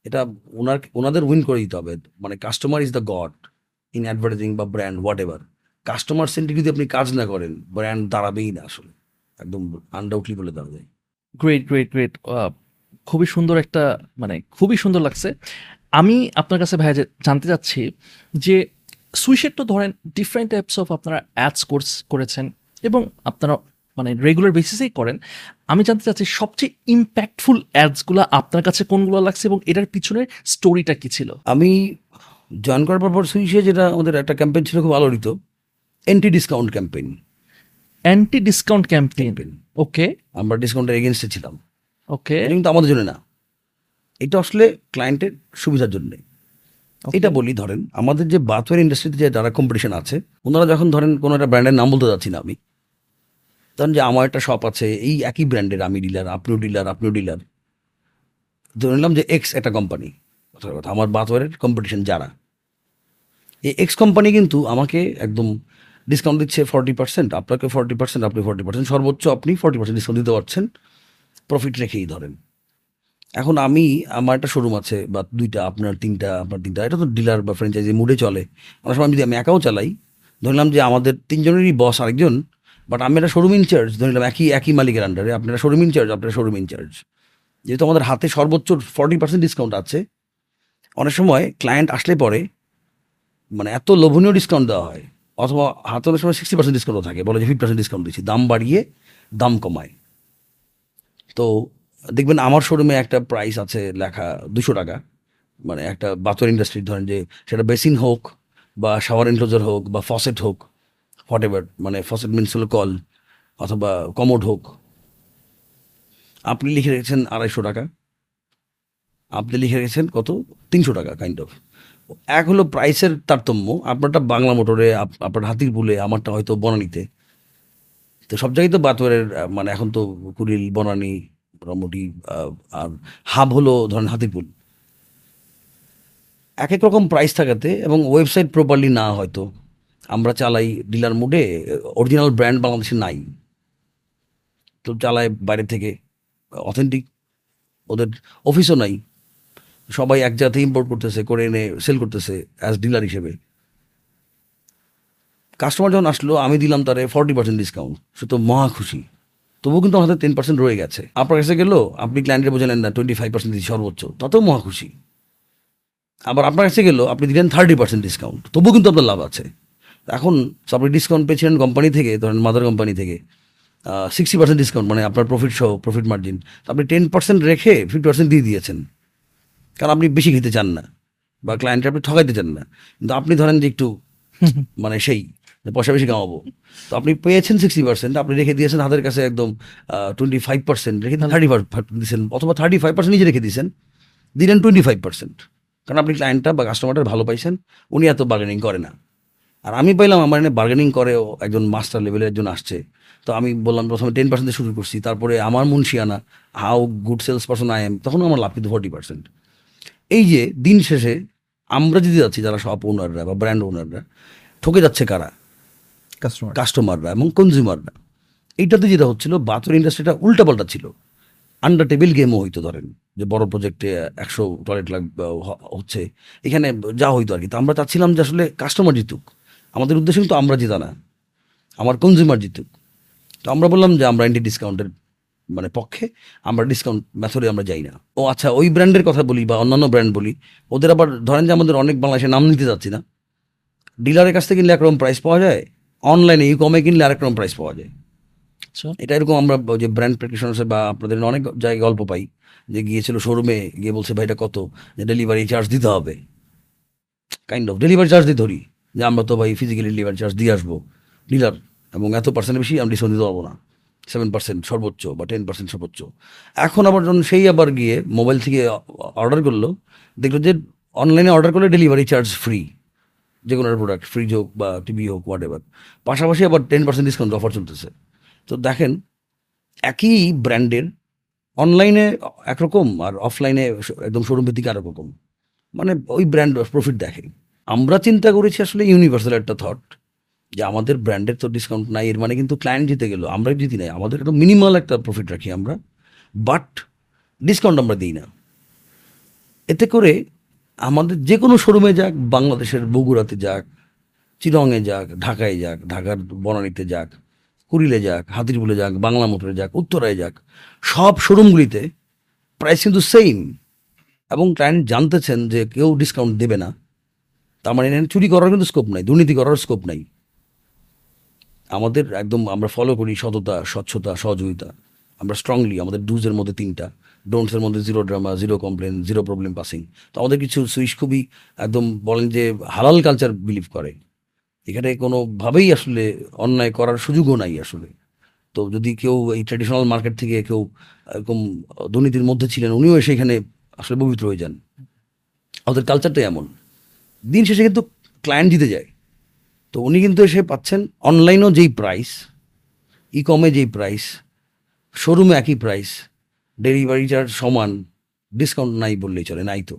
এটা ওনার, ওনাদের উইন করে দিতে হবে। মানে customer is the god in advertising বা brand whatever customer centric যদি আপনি কাজ না করেন ব্র্যান্ড দাঁড়াবেই না আসলে। একদম আনডাউটলি বলে দেওয়া যায়। গ্রেট গ্রেট গ্রেট খুবই সুন্দর একটা মানে খুবই সুন্দর লাগছে। আমি আপনার কাছে ভাইয়া জানতে চাচ্ছি যে সুইশের তো ধরেন ডিফারেন্ট টাইপস অফ আপনারা অ্যাডস কোর্স করেছেন এবং আপনারা মানে রেগুলার বেসিসেই করেন। আমি জানতে চাচ্ছি সবচেয়ে ইম্প্যাক্টফুল অ্যাডসগুলো আপনার কাছে কোনগুলো লাগছে এবং এটার পিছনের স্টোরিটা কি ছিল? আমি জয়েন করার পর সুইসে যেটা আমাদের একটা ক্যাম্পেইন ছিল খুব আলোড়িত। Anti discount campaign anti discount campaign okay আমরা ডিসকাউন্টের এগেনস্টে ছিলাম। ওকে কিন্তু আমাদের জন্য না। এটা আসলে ক্লায়েন্টের সুবিধার জন্য। এটা বলি ধরেন আমাদের যে বাথওয়ার ইন্ডাস্ট্রিতে যে যারা কম্পিটিশন আছে ওনারা যখন ধরেন কোনো একটা ব্র্যান্ডের নাম বলতে যাচ্ছি না আমি ধরেন যে আমার একটা শপ আছে এই একই ব্র্যান্ডের আমি ডিলার আপনিও ডিলার আপনিও ডিলার ধরে নিলাম যে এক্স একটা কোম্পানি কথা আমার বাথওয়ারের কম্পিটিশন যারা। এই এক্স কোম্পানি কিন্তু আমাকে একদম ডিসকাউন্ট দিচ্ছে ফর্টি পার্সেন্ট আপনাকে ফর্টি পার্সেন্ট আপনি ফর্টি পার্সেন্ট সর্বোচ্চ আপনি ফর্টি পার্সেন্ট ডিসকাউন্ট দিতে পারছেন প্রফিট রেখেই ধরেন। এখন আমি, আমার একটা শোরুম আছে, বা দুইটা, আপনার তিনটা আপনার তিনটা, এটা তো ডিলার বা ফ্র্যাঞ্চাইজি মুডে চলে। অনেক সময় যদি আমি একাও চালাই ধরলাম যে আমাদের তিনজনেরই বস আরেকজন বাট আমি একটা শোরুম ইনচার্জ ধরলাম একই একই মালিকের আন্ডারে আপনারা শোরুম ইনচার্জ আপনারা শোরুম ইনচার্জ যেহেতু আমাদের হাতে সর্বোচ্চ ফর্টি পার্সেন্ট ডিসকাউন্ট আছে, অনেক সময় ক্লায়েন্ট আসলে পরে মানে এত লোভনীয় ডিসকাউন্ট দেওয়া হয়, অথবা হাতে অনেক সময় সিক্সটি পার্সেন্ট ডিসকাউন্টও থাকে, বলে যে ফিফটি পার্সেন্ট ডিসকাউন্ট দিচ্ছি, দাম বাড়িয়ে দাম কমায়। তো দেখবেন আমার শোরুমে একটা প্রাইস আছে লেখা দুশো টাকা। মানে একটা বাথরুম ইন্ডাস্ট্রির ধরেন যে সেটা বেসিন হোক বা শাওয়ার এনক্লোজার হোক বা ফসেট হোক হোয়াট এভার মানে ফসেট মিনস হলো কল অথবা কমোড হোক। আপনি লিখে রেখেছেন আড়াইশো টাকা। আপনি লিখে রেখেছেন কত? তিনশো টাকা কাইন্ড অফ এক হলো প্রাইসের তারতম্য। আপনারটা বাংলা মোটরে, আপ- আপনার হাতির পুলে, আমারটা হয়তো বনানীতে। তো সব জায়গায় তো বাতোয়ারের মানে এখন তো কুড়িল বনানী মোটামুটি আর হাব হলো ধরেন হাতিরপুল। এক এক রকম প্রাইস থাকাতে এবং ওয়েবসাইট প্রপারলি না হয়তো আমরা চালাই ডিলার মোডে অরিজিনাল ব্র্যান্ড বাংলাদেশে নাই। তো চালায় বাইরে থেকে অথেন্টিক ওদের অফিসও নাই। সবাই এক জায়গাতে ইম্পোর্ট করতেছে, করে এনে সেল করতেছে অ্যাজ ডিলার হিসেবে। কাস্টমার যখন আসলো, আমি দিলাম তারে ফর্টি পার্সেন্ট ডিসকাউন্ট সে তো মহা খুশি। তবুও কিন্তু আমাদের টেন পার্সেন্ট রয়ে গেছে। আপনার কাছে গেলো আপনি ক্লায়েন্টের বোঝালেন না টোয়েন্টি ফাইভ পার্সেন্ট দিচ্ছি সর্বোচ্চ তাতেও মহা খুশি। আবার আপনার কাছে গেলো আপনি দিলেন থার্টি পার্সেন্ট ডিসকাউন্ট তবুও কিন্তু আপনার লাভ আছে। এখন আপনি ডিসকাউন্ট পেয়েছিলেন কোম্পানি থেকে ধরেন মাদার কোম্পানি থেকে সিক্সটি পার্সেন্ট ডিসকাউন্ট মানে আপনার প্রফিট সহ প্রফিট মার্জিন আপনি টেন পার্সেন্ট রেখে ফিফটি পার্সেন্ট দিয়ে দিয়েছেন। কারণ আপনি বেশি খেতে চান না বা ক্লায়েন্টকে আপনি ঠকাইতে চান না। কিন্তু আপনি ধরেন যে একটু <laughs> মানে সেই পয়সা বেশি কামাবো। তো আপনি পেয়েছেন সিক্সটি পার্সেন্ট আপনি রেখে দিয়েছেন হাতের কাছে একদম টোয়েন্টি ফাইভ পার্সেন্ট রেখে থার্টি দিয়েছেন, অথবা থার্টি ফাইভ পার্সেন্ট নিজে রেখে দিয়েছেন, দিলেন টোয়েন্টি ফাইভ পার্সেন্ট কারণ আপনি ক্লায়েন্টটা বা কাস্টমারটা ভালো পাইছেন, উনি এত বার্গেনিং করে না। আর আমি পাইলাম, আমার এনে বার্গেনিং করে একজন মাস্টার লেভেলের একজন আসছে। তো আমি বললাম, প্রথমে টেন পার্সেন্ট শুরু করছি, তারপরে আমার মুন্সিয়ানা how good sales person I am তখন আমার লাভ কিন্তু ফোর্টি পার্সেন্ট এই যে দিন শেষে আমরা যদি যাচ্ছি, যারা শপ ওনাররা বা ব্র্যান্ড ওনাররা ঠকে যাচ্ছে কারা? কাস্টমার কাস্টমাররা এবং কনজিউমাররা এইটাতে যেটা হচ্ছিল বাথরুম ইন্ডাস্ট্রিটা উল্টাপাল্টা ছিল। আন্ডার টেবিল গেমও হইতো, ধরেন, যে বড় প্রজেক্টে একশো টয়লেট লাগবে হচ্ছে। এখানে যা হইতো আর কি। তো আমরা চাচ্ছিলাম যে আসলে কাস্টমার জিতুক। আমাদের উদ্দেশ্য কিন্তু আমরা জিতা না। আমার কনজিউমার জিতুক। তো আমরা বললাম যে আমরা এন্টি ডিসকাউন্টের মানে পক্ষে আমরা ডিসকাউন্ট মেথডে আমরা যাই না। ও আচ্ছা ওই ব্র্যান্ডের কথা বলি বা অন্যান্য ব্র্যান্ড বলি, ওদের আবার ধরেন যে আমাদের অনেক বাংলাদেশে নাম নিতে যাচ্ছি না। ডিলারের কাছ থেকে কিনলে একরকম প্রাইস পাওয়া যায় অনলাইনে ই কমে কিনলে আরেক রকম প্রাইস পাওয়া যায়। আচ্ছা। এটা এরকম আমরা যে ব্র্যান্ড প্র্যাকটিশনার্স বা আপনাদের অনেক জায়গায় গল্প পাই যে গিয়েছিল শোরুমে গিয়ে বলছে ভাই এটা কত? যে ডেলিভারি চার্জ দিতে হবে। কাইন্ড অফ ডেলিভারি চার্জ দিয়ে ধরি। যে আমরা তো ভাই ফিজিক্যালি ডেলিভারি চার্জ দিয়ে আসব। ডিলার এবং এত পার্সেন্ট বেশি আমি ডিসকাউন্ট দিতে পারব না। সেভেন পার্সেন্ট সর্বোচ্চ বা টেন পার্সেন্ট সর্বোচ্চ। এখন আবার যখন সেই আবার গিয়ে মোবাইল থেকে অর্ডার করল দেখল যে অনলাইনে অর্ডার করলে ডেলিভারি চার্জ ফ্রি যে কোনো প্রোডাক্ট ফ্রিজ হোক বা টিভি হোক হোয়াট এভার পাশাপাশি আবার টেন পার্সেন্ট ডিসকাউন্ট অফার চলতেছে। তো দেখেন, একই ব্র্যান্ডের অনলাইনে একরকম আর অফলাইনে একদম শোরুম ভিত্তিক আরেক মানে ওই ব্র্যান্ড প্রফিট দেখে। আমরা চিন্তা করেছি আসলে ইউনিভার্সাল একটা থট যে আমাদের ব্র্যান্ডের তো ডিসকাউন্ট নাই, এর মানে কিন্তু ক্লায়েন্ট জিতে গেল আমরা জিতি নাই। আমাদের একটা মিনিমাল একটা প্রফিট রাখি আমরা বাট ডিসকাউন্ট আমরা দিই না। এতে করে আমাদের যে কোনো শোরুমে যাক, বাংলাদেশের বগুড়াতে যাক চিরংয়ে যাক, ঢাকায় যাক, ঢাকার বনানীতে যাক, কুড়িলে যাক, হাতিরপুলে যাক, বাংলা মোটরে যাক, উত্তরায় যাক, সব শোরুমগুলিতে প্রাইস কিন্তু সেম এবং ক্লায়েন্ট জানতেছেন যে কেউ ডিসকাউন্ট দেবে না। তার মানে চুরি করার কিন্তু স্কোপ নাই, দুর্নীতি করার স্কোপ নাই। আমাদের একদম আমরা ফলো করি সততা, স্বচ্ছতা, সহযোগিতা। আমরা স্ট্রংলি আমাদের ডুজের মধ্যে তিনটা। ডোন্টসের মধ্যে zero drama zero complain zero problem passing তো আমাদের কিছু সুইচ খুবই একদম বলেন যে হালাল কালচার বিলিভ করে। এখানে কোনোভাবেই আসলে অন্যায় করার সুযোগও নাই আসলে। তো যদি কেউ এই ট্র্যাডিশনাল মার্কেট থেকে কেউ এরকম দুর্নীতির মধ্যে ছিলেন, উনিও এসে এখানে আসলে পবিত্র হয়ে যান। আমাদের কালচারটাই এমন। দিন শেষে কিন্তু ক্লায়েন্ট জিতে যায়। তো উনি কিন্তু এসে পাচ্ছেন অনলাইনেও যেই প্রাইস ই কমে যেই প্রাইস শোরুমে একই প্রাইস ডেলিভারি চার্জ সমান ডিসকাউন্ট নাই বললেই চলে নাই তো।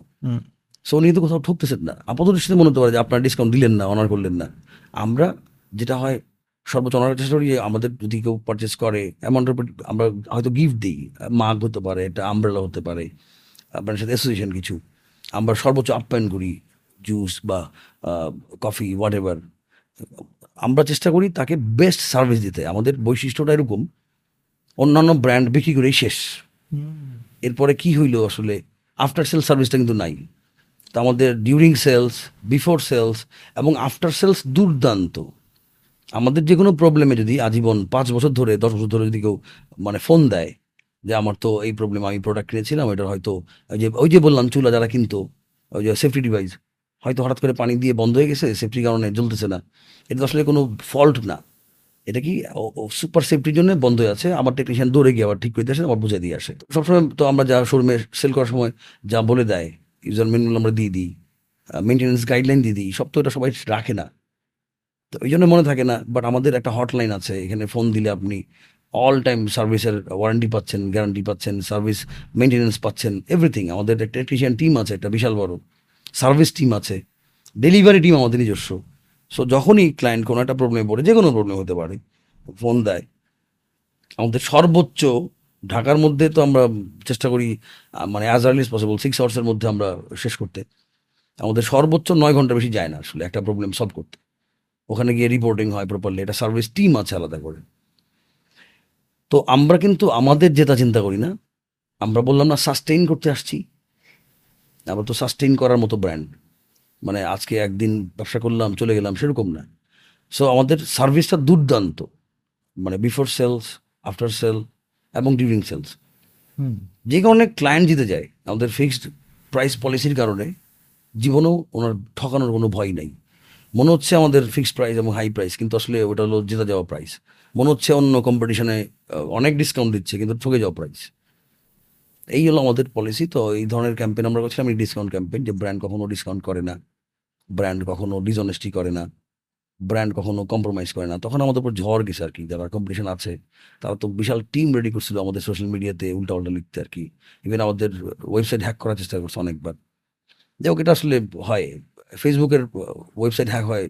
সো উনি কিন্তু কোথাও ঠকতেছেন না। আপাত দৃষ্টিতে মনে হতে পারে যে আপনার ডিসকাউন্ট দিলেন না অনার করলেন না। আমরা যেটা হয় সর্বোচ্চ অনার চেষ্টা করি যে আমাদের যদি কেউ পারচেস করে অ্যামাউন্টের উপর আমরা হয়তো গিফট দিই মাগ হতে পারে একটা আমব্রেলা হতে পারে আপনার সাথে অ্যাসোসিয়েশন কিছু। আমরা সর্বোচ্চ আপ্যায়ন করি জুস বা কফি হোয়াট এভার আমরা চেষ্টা করি তাকে বেস্ট সার্ভিস দিতে। আমাদের বৈশিষ্ট্যটা এরকম অন্যান্য ব্র্যান্ড বিক্রি করেই শেষ। এরপরে কি হইল আসলে? আফটার সেল সার্ভিসটা কিন্তু নাই। তো আমাদের ডিউরিং সেলস বিফোর সেলস এবং আফটার সেলস দুর্দান্ত। আমাদের যে কোনো প্রবলেমে যদি আজীবন পাঁচ বছর ধরে, দশ বছর ধরে যদি কেউ মানে ফোন দেয় যে আমার তো এই প্রবলেম আমি প্রোডাক্ট কিনেছিলাম এটা হয়তো ওই যে ওই যে বললাম, চুলা যারা কিনতো, ওই যে সেফটি ডিভাইস হয়তো হঠাৎ করে পানি দিয়ে বন্ধ হয়ে গেছে সেফটির কারণে জ্বলতেছে না। এটা আসলে কোনো ফল্ট না। এটা কি সুপার সেফটির জন্য বন্ধ হয়ে আছে আমার টেকনিশিয়ান দৌড়ে গিয়ে আবার ঠিক করে আসে আবার বুঝে দিয়ে আসে। সবসময় তো আমরা যা শোরুমে সেল করার সময় যা বলে দেয় ইউজার ম্যানুয়াল আমরা দিয়ে দিই মেনটেন্যান্স গাইডলাইন দিয়ে দিই, সব তো এটা সবাই রাখে না। তো ওই জন্য মনে থাকে না বাট আমাদের একটা হটলাইন আছে, এখানে ফোন দিলে আপনি অল টাইম সার্ভিসের ওয়ারেন্টি পাচ্ছেন গ্যারান্টি পাচ্ছেন সার্ভিস মেনটেন্যান্স পাচ্ছেন এভরিথিং আমাদের একটা টেকনিশিয়ান টিম আছে, একটা বিশাল বড় সার্ভিস টিম আছে ডেলিভারি টিম আমাদের নিজস্ব। সো যখনই ক্লায়েন্ট কোনো একটা প্রবলেমে পড়ে, যে কোনো প্রবলেম হতে পারে ফোন দেয়। আমাদের সর্বোচ্চ ঢাকার মধ্যে তো আমরা চেষ্টা করি মানে অ্যাজ আর্লি পসিবল সিক্স আওয়ার্সের মধ্যে আমরা শেষ করতে। আমাদের সর্বোচ্চ নয় ঘণ্টা বেশি যায় না আসলে একটা প্রবলেম সলভ করতে। ওখানে গিয়ে রিপোর্টিং হয় প্রপারলি এটা সার্ভিস টিম আছে আলাদা করে। তো আমরা কিন্তু আমাদের যেটা চিন্তা করি না, আমরা বললাম না সাস্টেইন করতে আসছি। আমরা তো সাস্টেইন করার মতো ব্র্যান্ড মানে আজকে একদিন ব্যবসা করলাম চলে গেলাম সেরকম না। সো আমাদের সার্ভিসটা দুর্দান্ত। মানে বিফোর সেলস আফটার সেল এবং ডিউরিং সেলস যে কারণে ক্লায়েন্ট জিতে যায় আমাদের ফিক্সড প্রাইস পলিসির কারণে জীবনেও ওনার ঠকানোর কোনো ভয় নেই। মনে হচ্ছে আমাদের ফিক্সড প্রাইস এবং হাই প্রাইস কিন্তু আসলে ওটা হলো জেতা যাওয়া প্রাইস মনে হচ্ছে অন্য কম্পিটিশনে অনেক ডিসকাউন্ট দিচ্ছে কিন্তু ঠকে যাওয়া প্রাইস এই হলো আমাদের পলিসি তো এই ধরনের ক্যাম্পেইন আমরা করছিলাম, এই ডিসকাউন্ট ক্যাম্পেইন যে ব্র্যান্ড কখনো ডিসকাউন্ট করে না ব্র্যান্ড কখনো ডিসঅনেস্টি করে না ব্র্যান্ড কখনো কম্প্রোমাইজ করে না। তখন আমাদের উপর ঝড় গেছে আর কি, যারা কম্পিটিশন আছে, তারা তো বিশাল টিম রেডি করছিল আমাদের সোশ্যাল মিডিয়াতে উল্টা উল্টা লিখতে আর কি। ইভেন আমাদের ওয়েবসাইট হ্যাক করার চেষ্টা করছে অনেকবার। যাই হোক, এটা আসলে হয়। ফেসবুকের ওয়েবসাইট হ্যাক হয়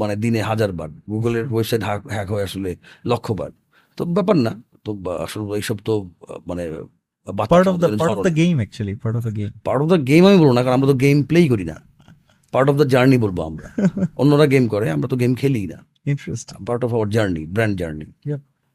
মানে দিনে হাজার বার গুগলের ওয়েবসাইট হ্যাক হ্যাক হয় আসলে লক্ষবার। তো ব্যাপার না, তো আসলে এইসব তো মানে part of the part of the game actually part of the game part of the game আমি বলব না কারণ আমরা তো গেম প্লেই করি না। পার্ট অফ দ্য জার্নি বলব আমরা। <laughs> অন্যরা গেম করে আমরা তো গেম খেলি না। Interesting part of our journey brand journey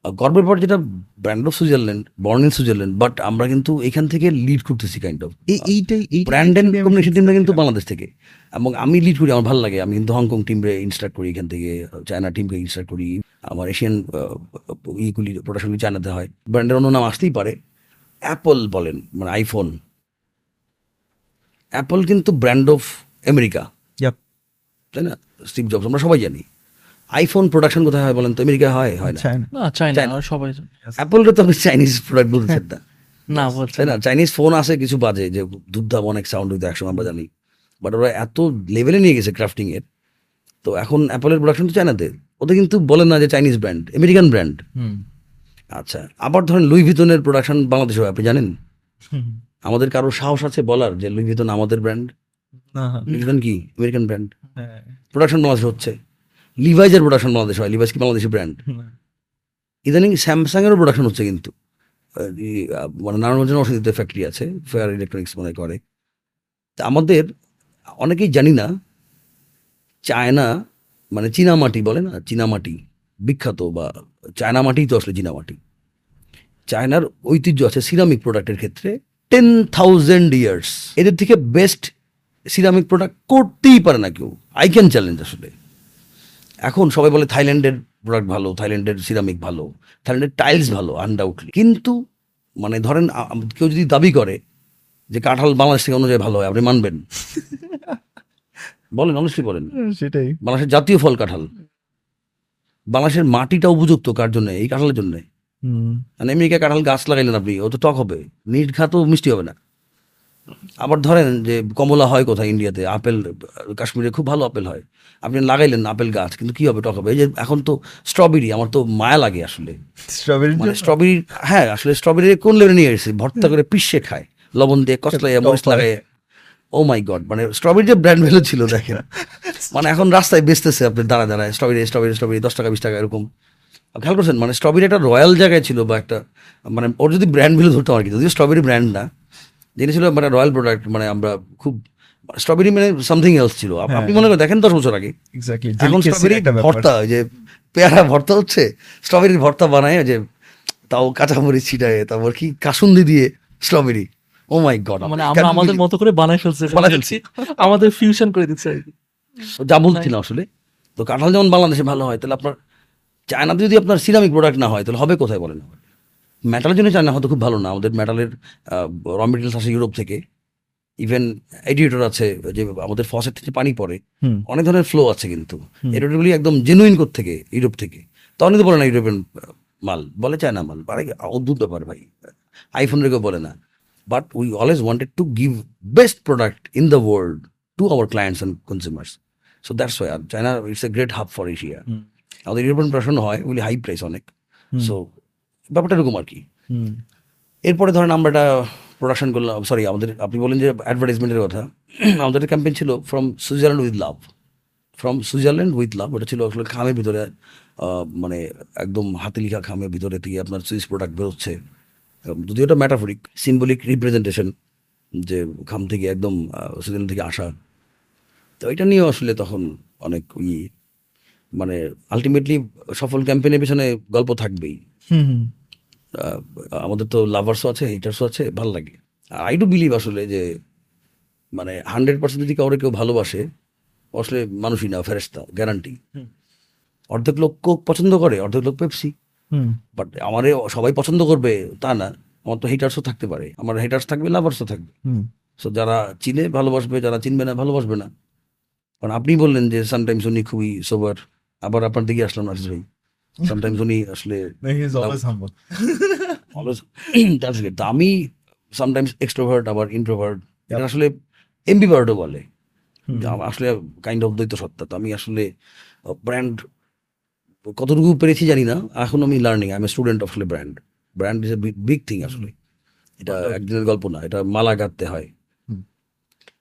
গর্বের পর যেটা brand of Switzerland born in Switzerland but আমরা কিন্তু এখান থেকে লিড করতেছি কাইন্ড অফ এই এইটাই এই ব্র্যান্ড অ্যান্ড কমিউনিকেশন টিমটা কিন্তু বাংলাদেশ থেকে। এবং আমি লিড করি আমার ভালো লাগে। আমি কিন্তু হংকং টিমরে ইনস্ট্রাক্ট করি এখান থেকে চায়না টিমকে ইনস্ট্রাক্ট করি। আমার এশিয়ান ইগুলি প্রোডাকশনগুলি চায়নাতে হয়। ব্র্যান্ডের অন্য নাম আসতেই পারে। অ্যাপল বলেন মানে আইফোন অ্যাপল কিন্তু ব্র্যান্ড অফ আমেরিকা তাই না? স্টিভ জবস আমরা সবাই জানি। আইফোন প্রোডাকশন কোথায় হয় বলেন তো? আমেরিকায় হয় হয় না। চায়না। সবাই জানে। তো আপনি চাইনিজ প্রোডাক্ট বলতেছেন না। <laughs> না বলছে না। চাইনিজ ফোন আছে কিছু বাজে যে দুধদাম অনেক সাউন্ড হইতো একসময় আমরা জানি। বাট ওরা এত লেভেলে নিয়ে গেছে ক্রাফটিং এর। তো এখন অ্যাপলের প্রোডাকশন তো চায়নাতে ওদের কিন্তু বলেন না যে Chinese brand American brand hmm. আচ্ছা আবার ধরেন লুই ভিতনের প্রোডাকশন বাংলাদেশে হয় আপনি জানেন? আমাদের কারও সাহস আছে বলার যে লুই ভিতন আমাদের ব্র্যান্ড লুই ভিতন কি? American brand. প্রোডাকশন বাংলাদেশে হচ্ছে। লিভাইজের প্রোডাকশন বাংলাদেশ হয় লিভাইজ কি বাংলাদেশি ব্র্যান্ড ইদানিং স্যামসাংয়েরও প্রোডাকশন হচ্ছে কিন্তু। মানে নারায়ণগঞ্জের অসুবিধা ফ্যাক্টরি আছে ফেয়ার ইলেকট্রনিক্স মনে করে। তা আমাদের অনেকেই জানি না চায়না মানে চীনামাটি বলে না? চীনামাটি বিখ্যাত বা চায়না মাটিই তো আসলে চীনামাটি চায়নার ঐতিহ্য আছে সিরামিক প্রোডাক্টের ক্ষেত্রে টেন থাউজেন্ড ইয়ার্স এদের থেকে বেস্ট সিরামিক প্রোডাক্ট করতেই পারে না কেউ। আই ক্যান চ্যালেঞ্জ আসলে। এখন সবাই বলে থাইল্যান্ডের প্রোডাক্ট ভালো থাইল্যান্ডের সিরামিক ভালো থাইল্যান্ডের টাইলস ভালো আনডাউটলি কিন্তু মানে ধরেন কেউ যদি দাবি করে যে কাঁঠাল বাংলাদেশ থেকে অনুযায়ী ভালো হয় আপনি মানবেন। <laughs> বলেন অনেস্টলি বলেন। সেটাই। বাংলাদেশের জাতীয় ফল কাঁঠাল। বাংলাদেশের মাটিটা উপযুক্ত কার জন্য? এই কাঁঠালের জন্য। মানে আমেরিকা কাঁঠাল গাছ লাগাইলেন আপনি ও তো টক হবে। নিট ঘা তো মিষ্টি হবে না। আবার ধরেন যে কমলা হয় কোথায় ইন্ডিয়াতে আপেল কাশ্মীরে খুব ভালো আপেল হয়। আপনি লাগাইলেন আপেল গাছ কিন্তু কি হবে টক হবে? এই যে এখন তো স্ট্রবেরি আমার তো মায়া লাগে আসলে। স্ট্রবেরি মানে স্ট্রবেরি হ্যাঁ আসলে স্ট্রবেরি কোন লেভেলে নিয়ে এসেছে? ভর্তা করে পিষে খায় লবণ দিয়ে কষ্ট লাগে মরিচ লাগায়। ও মাই গড মানে স্ট্রবেরি যে ব্র্যান্ড ভ্যালু ছিল দেখেন। মানে এখন রাস্তায় বেচতেছে আপনি দাঁড়ায় দাঁড়ায় স্ট্রবেরি স্ট্রবেরি স্ট্রবেরি দশ টাকা বিশ টাকা এরকম। খেয়াল করছেন? মানে স্ট্রবেরি একটা রয়্যাল জায়গায় ছিল বা একটা মানে ওর যদি ব্র্যান্ড ভ্যালু ধরতাম আর কি যদিও স্ট্রবেরি ব্র্যান্ড না যেটা ছিল মানে রয়্যাল প্রোডাক্ট মানে আমরা খুব স্ট্রবেরি মানে সামথিং এলস ছিল। আপনি মনে করেন দেখেন দশ বছর আগে। এখন স্ট্রবেরি ভর্তা ওই যে পেয়ারা ভর্তা হচ্ছে স্ট্রবেরির ভর্তা বানায় ওই যে তাও কাঁচামরিচ ছিটায় তারপর কি কাসুন্দি দিয়ে স্ট্রবেরি ও মাই গড মানে আমরা আমাদের মতো করে বানায় ফেলছি। বানাই ফেলছি। আমাদের ফিউশন করে দিচ্ছে আর কি। যা বলছি না আসলে। তো কাঁঠাল যেমন বাংলাদেশে ভালো হয় তাহলে আপনার চায়নাতে যদি আপনার সিরামিক প্রোডাক্ট না হয় তাহলে হবে কোথায় বলেন? মেটালের জন্য চায়না হয়তো খুব ভালো না। আমাদের মেটালের র মেটেরিয়ালস আসে ইউরোপ থেকে। ইভেন এডিয়েটর আছে যে আমাদের ফসেট থেকে পানি পড়ে। অনেক ধরনের ফ্লো আছে কিন্তু। এডিটরগুলি একদম জেনুইন কোথ থেকে? ইউরোপ থেকে। তখন কিন্তু বলে না ইউরোপিয়ান মাল। বলে চায়না মাল। অদ্ভুত ব্যাপার ভাই। আইফোন রেখে বলে না। But we always wanted to give best product in the world our clients and consumers so that's why R China it's a great hub for Asia hmm. আমাদের ইউরোপিয়ান প্রশ্ন হয় ওগুলি হাই প্রাইস অনেক। So ব্যাপারটা এরকম আর কি। হুম এরপরে ধরেন আমরা একটা প্রোডাকশন করলাম সরি আমাদের আপনি বলেন যে অ্যাডভার্টাইজমেন্টের কথা <clears throat> আমাদের ক্যাম্পেইন ছিল from Switzerland with love from Switzerland with love ওটা ছিল আসলে খামের ভিতরে মানে একদম হাতে লেখা খামের ভিতরে থেকে আপনার সুইস প্রোডাক্ট বেরোচ্ছে। যদিও এটা ম্যাটাফরিক সিম্বলিক রিপ্রেজেন্টেশন যে খাম থেকে একদম সুইজারল্যান্ড থেকে আসা তো এটা নিয়েও আসলে তখন অনেক ই মানে আলটিমেটলি সফল ক্যাম্পেইনের পিছনে গল্প থাকবেই। আমাদের তো লাভার্সও আছে হিটার্সও আছে ভালো লাগে। আই ডু বিলিভ আসলে যে মানে হান্ড্রেড পার্সেন্ট যদি কাউরে কেউ ভালোবাসে আসলে মানুষই না ফেরেস্তা গ্যারান্টি অর্ধেক লোক কোক পছন্দ করে অর্ধেক লোক পেপসি হুম। বাট আমারে সবাই পছন্দ করবে তা না। আমার তো হেটার্সও থাকতে পারে। আমার হেটার্স থাকবে লাভার্সও থাকবে। সো যারা চিনে ভালোবাসবে যারা চিনবে না ভালোবাসবে না। কারণ আপনি বললেন যে সামটাইমস উনি খুবই সোবার আবার আপনার দিকে আসলাম আশিস ভাই। সামটাইমস উনি আসলে <laughs> আমি সামটাইমস এক্সট্রোভার্ট আবার ইন্ট্রোভার্ট এটা আসলে এমবিভার্টও বলে। আসলে কাইন্ড অফ দ্বৈত সত্তা তো আমি আসলে ব্র্যান্ড কতটুকু পেরেছি জানি না। এখন আমি learning I am student of brand brand is a big thing আসলে এটা একদিনের গল্প না এটা মালা গাঁথতে হয়।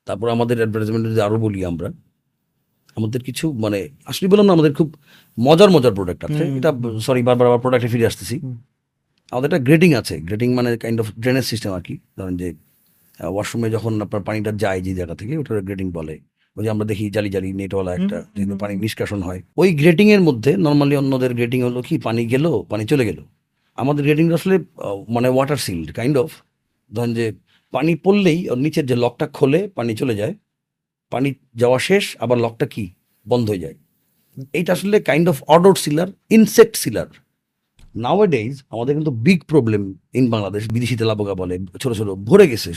তারপর আমাদের অ্যাডভার্টাইজমেন্ট যদি আরও বলি আমরা আমাদের কিছু মানে আসলে বললাম না আমাদের খুব মজার মজার প্রোডাক্ট আছে। এটা সরি বারবার আবার প্রোডাক্টে ফিরে আসতেছি। আমাদের একটা গ্রেটিং আছে। গ্রেটিং মানে কাইন্ড অফ ড্রেনেজ সিস্টেম আর কি। ধরেন যে ওয়াশরুমে যখন আপনার পানিটা যায় যে জায়গা থেকে ওটা গ্রেটিং বলে। ওই যে আমরা দেখি জালি জালি নেটওয়ালা একটা পানি নিষ্কাশন হয়। ওই গ্রেটিং এর মধ্যে নর্মালি অন্যদের গ্রেটিং হলো কি পানি গেল পানি চলে গেল। আমাদের গ্রেটিং আসলে মানে ওয়াটার সিল্ড কাইন্ড অফ ধরেন যে, পানি পড়লেই ওর নিচের যে লকটা খোলে, পানি চলে যায়। পানি যাওয়া শেষ, আবার লকটা কি? বন্ধ হয়ে যায়। এইটা আসলে kind of odour sealer insect sealer nowadays আমাদের কিন্তু বিগ প্রবলেম ইন বাংলাদেশ বিদেশি তেলাপোকা বলে, ছোট ছোট, ভরে গেছে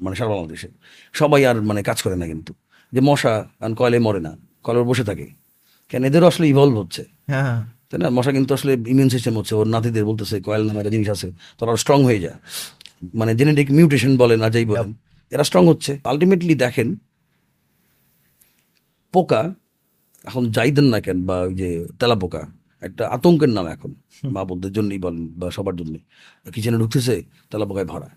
মানে সারা বাংলাদেশে। সবাই আর মানে কাজ করে না কিন্তু। যে মশা, কারণ কয়লে মরে না কয়লে বসে থাকে। কেন এদেরও আসলে ইভলভ হচ্ছে। হ্যাঁ। তাই না? মশা কিন্তু আসলে ইমিউন সিস্টেম হচ্ছে। ওর নাতিদের বলতেছে কয়েল নামে একটা জিনিস আছে। তোরা স্ট্রং হয়ে যায়। মানে জেনেটিক মিউটেশন বলে না যাই বলেন এরা স্ট্রং হচ্ছে। আলটিমেটলি দেখেন পোকা এখন যাই দেন না কেন বা ওই যে তেলা পোকা একটা আতঙ্কের নাম এখন। মা বোনদের জন্যই বলেন বা সবার জন্যই। কিচেনে ঢুকতেছে তেলা পোকায় ভরা।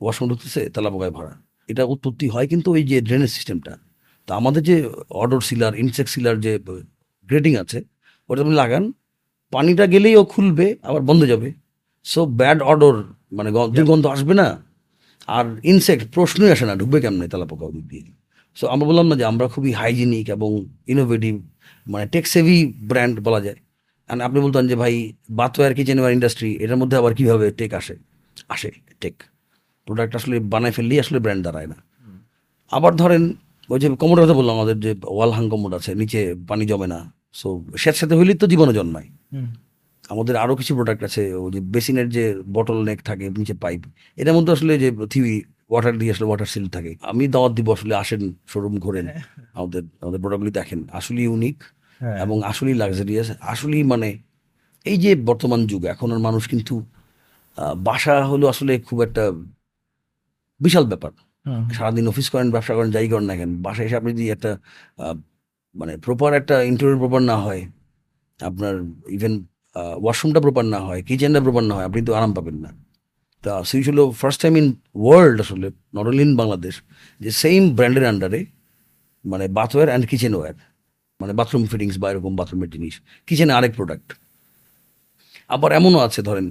ওয়াশরুম ঢুকতেছে তেলা পোকায় ভরা। এটা উৎপত্তি হয় কিন্তু ওই যে ড্রেনেজ সিস্টেমটা তা আমাদের যে অর্ডার সিলার ইনসেক্ট সিলার যে গ্রেডিং আছে ওটা আপনি লাগান। পানিটা গেলেই ও খুলবে আবার বন্ধ যাবে। সো ব্যাড অর্ডার মানে দুর্গন্ধ আসবে না। আর ইনসেক্ট প্রশ্নই আসে না ঢুকবে কেমন তেলাপোকা ওদিক দিয়ে? সো আমরা বললাম না যে আমরা খুবই হাইজিনিক এবং ইনোভেটিভ মানে টেকসেভি ব্র্যান্ড বলা যায়। আর আপনি বলতেন যে ভাই বাথওয়্যার কিচেনওয়্যার ইন্ডাস্ট্রি এটার মধ্যে আবার কীভাবে টেক আসে? আসে টেক প্রোডাক্ট আসলে বানায় ফেললেই আসলে ব্র্যান্ড দাঁড়ায় না। আবার ধরেন ওই যে কমোডের কথা বললাম আমাদের যে ওয়াল হাং কমোড আছে নিচে পানি জমে না। সো স্যাঁতস্যাঁতে হইলেই তো জীবনে জন্মায় আমাদের আরও কিছু প্রোডাক্ট আছে ওই যে বেসিনের যে বটল নেক থাকে নিচে পাইপ এটার মধ্যে আসলে যে থিউই ওয়াটার দিয়ে আসলে ওয়াটার সিল থাকে। আমি দাওয়াত দিব আসলে আসেন শোরুম ঘোরেন। <laughs> আমাদের আমাদের প্রোডাক্টগুলি দেখেন আসলেই ইউনিক হ্যাঁ। এবং আসলেই লাক্সারিয়াস আসলেই মানে এই যে বর্তমান যুগ এখনের মানুষ কিন্তু বাসা হলো আসলে খুব একটা বিশাল ব্যাপার। সারাদিন অফিস করেন ব্যবসা করেন যাই করেন না কেন বাসায় এসে আপনি যদি একটা মানে প্রপার একটা ইন্টারভিউ প্রপার না হয়, আপনার ইভেন ওয়াশরুমটা প্রপার না হয় কিচেনটা প্রপার না হয়, আপনি তো আরাম পাবেন না। তা সুইচ হলো ফার্স্ট টাইম ইন ওয়ার্ল্ড আসলে নট অনলি ইন বাংলাদেশ যে সেম ব্র্যান্ডের আন্ডারে মানে বাথওয়্যার অ্যান্ড কিচেন ওয়্যার মানে বাথরুম ফিটিংস বা এরকম বাথরুমের জিনিস কিচেনে আরেক প্রোডাক্ট আবার এমনও আছে, ধরেন,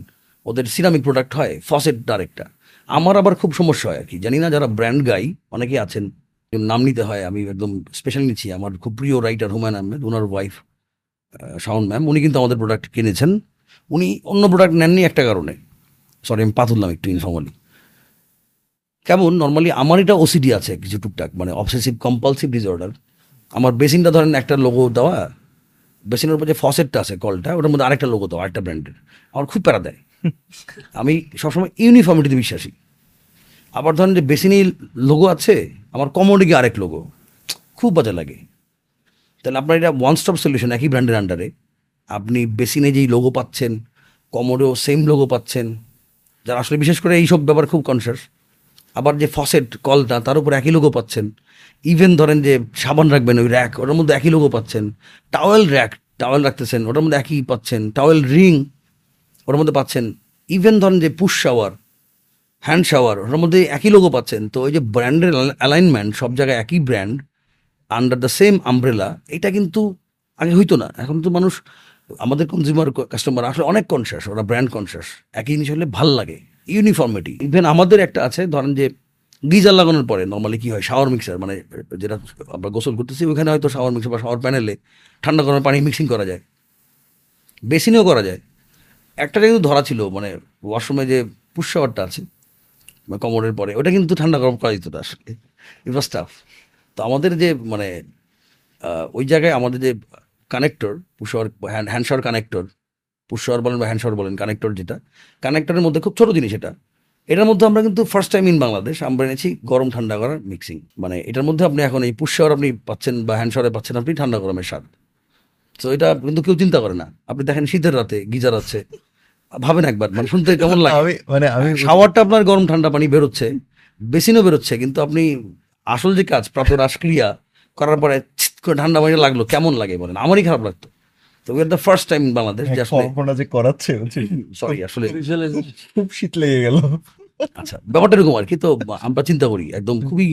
ওদের সিরামিক প্রোডাক্ট হয় ফসেট আরেকটা। আমার আবার খুব সমস্যা হয় আর কি, জানি না যারা ব্র্যান্ড গাই অনেকেই আছেন নাম নিতে হয়, আমি একদম স্পেশাল নিচ্ছি। আমার খুব প্রিয় রাইটার হুমায়ুন আহমেদ ওনার ওয়াইফ শাওন ম্যাম উনি কিন্তু আমাদের প্রোডাক্ট কিনেছেন। উনি অন্য প্রোডাক্ট নেননি একটা কারণে। সরি আমি পা তুললাম একটু ইনফর্মালি কেমন? নর্মালি আমার এটা ওসিডি আছে কিছু টুকটাক মানে অবসেসিভ কম্পালসিভ ডিসঅর্ডার আমার বেসিনটা ধরেন একটা লোগো দেওয়া, বেসিনের উপর যে ফসেটটা আছে কলটা, ওটার মধ্যে আরেকটা লোগো দেওয়া, আরেকটা ব্র্যান্ডের আমার খুব প্যারা দেয়। আমি সবসময় ইউনিফর্মিটিতে বিশ্বাসী। আবার ধরেন যে বেসিনে লোগো আছে, আমার কমোডিকে আরেক লোগো খুব বাজে লাগে। তাহলে আপনার এটা ওয়ান স্টপ সলিউশন একই ব্র্যান্ডের আন্ডারে আপনি বেসিনে যেই লোগো পাচ্ছেন কমোডেও সেম লোগো পাচ্ছেন, যারা আসলে বিশেষ করে এইসব ব্যাপার খুব কনসিয়াস আবার যে ফসেট কলটা, তার উপর একই লোগো পাচ্ছেন। ইভেন ধরেন যে সাবান রাখবেন, ওই র্যাক ওটার মধ্যে একই লোগো পাচ্ছেন। টাওয়েল র্যাক টাওয়েল রাখতেছেন, ওটার মধ্যে একই পাচ্ছেন। টাওয়েল রিং ওটার মধ্যে পাচ্ছেন। ইভেন ধরেন যে পুশ শাওয়ার হ্যান্ড শাওয়ার, ওটার মধ্যে একই লোগো পাচ্ছেন। তো ওই যে ব্র্যান্ডের অ্যালাইনমেন্ট সব জায়গায় একই brand under the same umbrella এটা কিন্তু আগে হইতো না। এখন তো মানুষ, আমাদের কনজিউমার কাস্টমার আসলে অনেক কনসিয়াস ওরা ব্র্যান্ড কনসিয়াস একই জিনিস হলে ভালো লাগে ইউনিফর্মিটি ইভেন আমাদের একটা আছে, ধরেন যে গিজার লাগানোর পরে নর্মালি কি হয় শাওয়ার মিক্সার মানে যেটা আমরা গোসল করতেছি ওখানে হয়তো শাওয়ার মিক্সার বা শাওয়ার প্যানেলে ঠান্ডা গরম পানি মিক্সিং করা যায়। বেসিনেও করা যায়। একটা কিন্তু ধরা ছিল মানে ওয়াশরুমে যে পুষ শাওয়ারটা আছে কমরের পরে, ওটা কিন্তু ঠান্ডা গরম করা যেত না আসলে ইট তো আমাদের যে মানে ওই জায়গায় আমাদের যে কানেক্টর পুষার হ্যান্ড হ্যান্ডশাওয়ার কানেক্টর পুষাওয়ার বলেন বা হ্যান্ডশাওয়ার বলেন কানেক্টর যেটা কানেক্টরের মধ্যে খুব ছোট জিনিস এটা। এটার মধ্যে আমরা কিন্তু ফার্স্ট টাইম ইন বাংলাদেশ আমরা এনেছি গরম ঠান্ডা করার মিক্সিং মানে এটার মধ্যে আপনি এখন এই পুষাওয়ার আপনি পাচ্ছেন বা হ্যান্ডশাওয়ারে পাচ্ছেন আপনি ঠান্ডা গরমের স্বাদ। তো এটা কিন্তু কেউ চিন্তা করে না। আপনি দেখেন শীতের রাতে গিজার আছে ভাবেন একবার মানে শুনতে কেমন লাগে? আমি মানে আমি শাওয়ারটা আপনার গরম ঠান্ডা পানি বেরোচ্ছে বেসিনও বেরোচ্ছে কিন্তু আপনি আসল যে কাজ প্রাপ্ত রাসক্রিয়া করার পরে ছিট করে ঠান্ডা পানি লাগল কেমন লাগে বলেন? আমারই খারাপ লাগতো। তো we are the first time in Bangladesh যে আসলে কল্পনা যে করাচ্ছে সরি আসলে খুব শীত লেগে গেল। আচ্ছা ব্যাপারটা এরকম আর কি তো আমরা চিন্তা করি একদম খুবই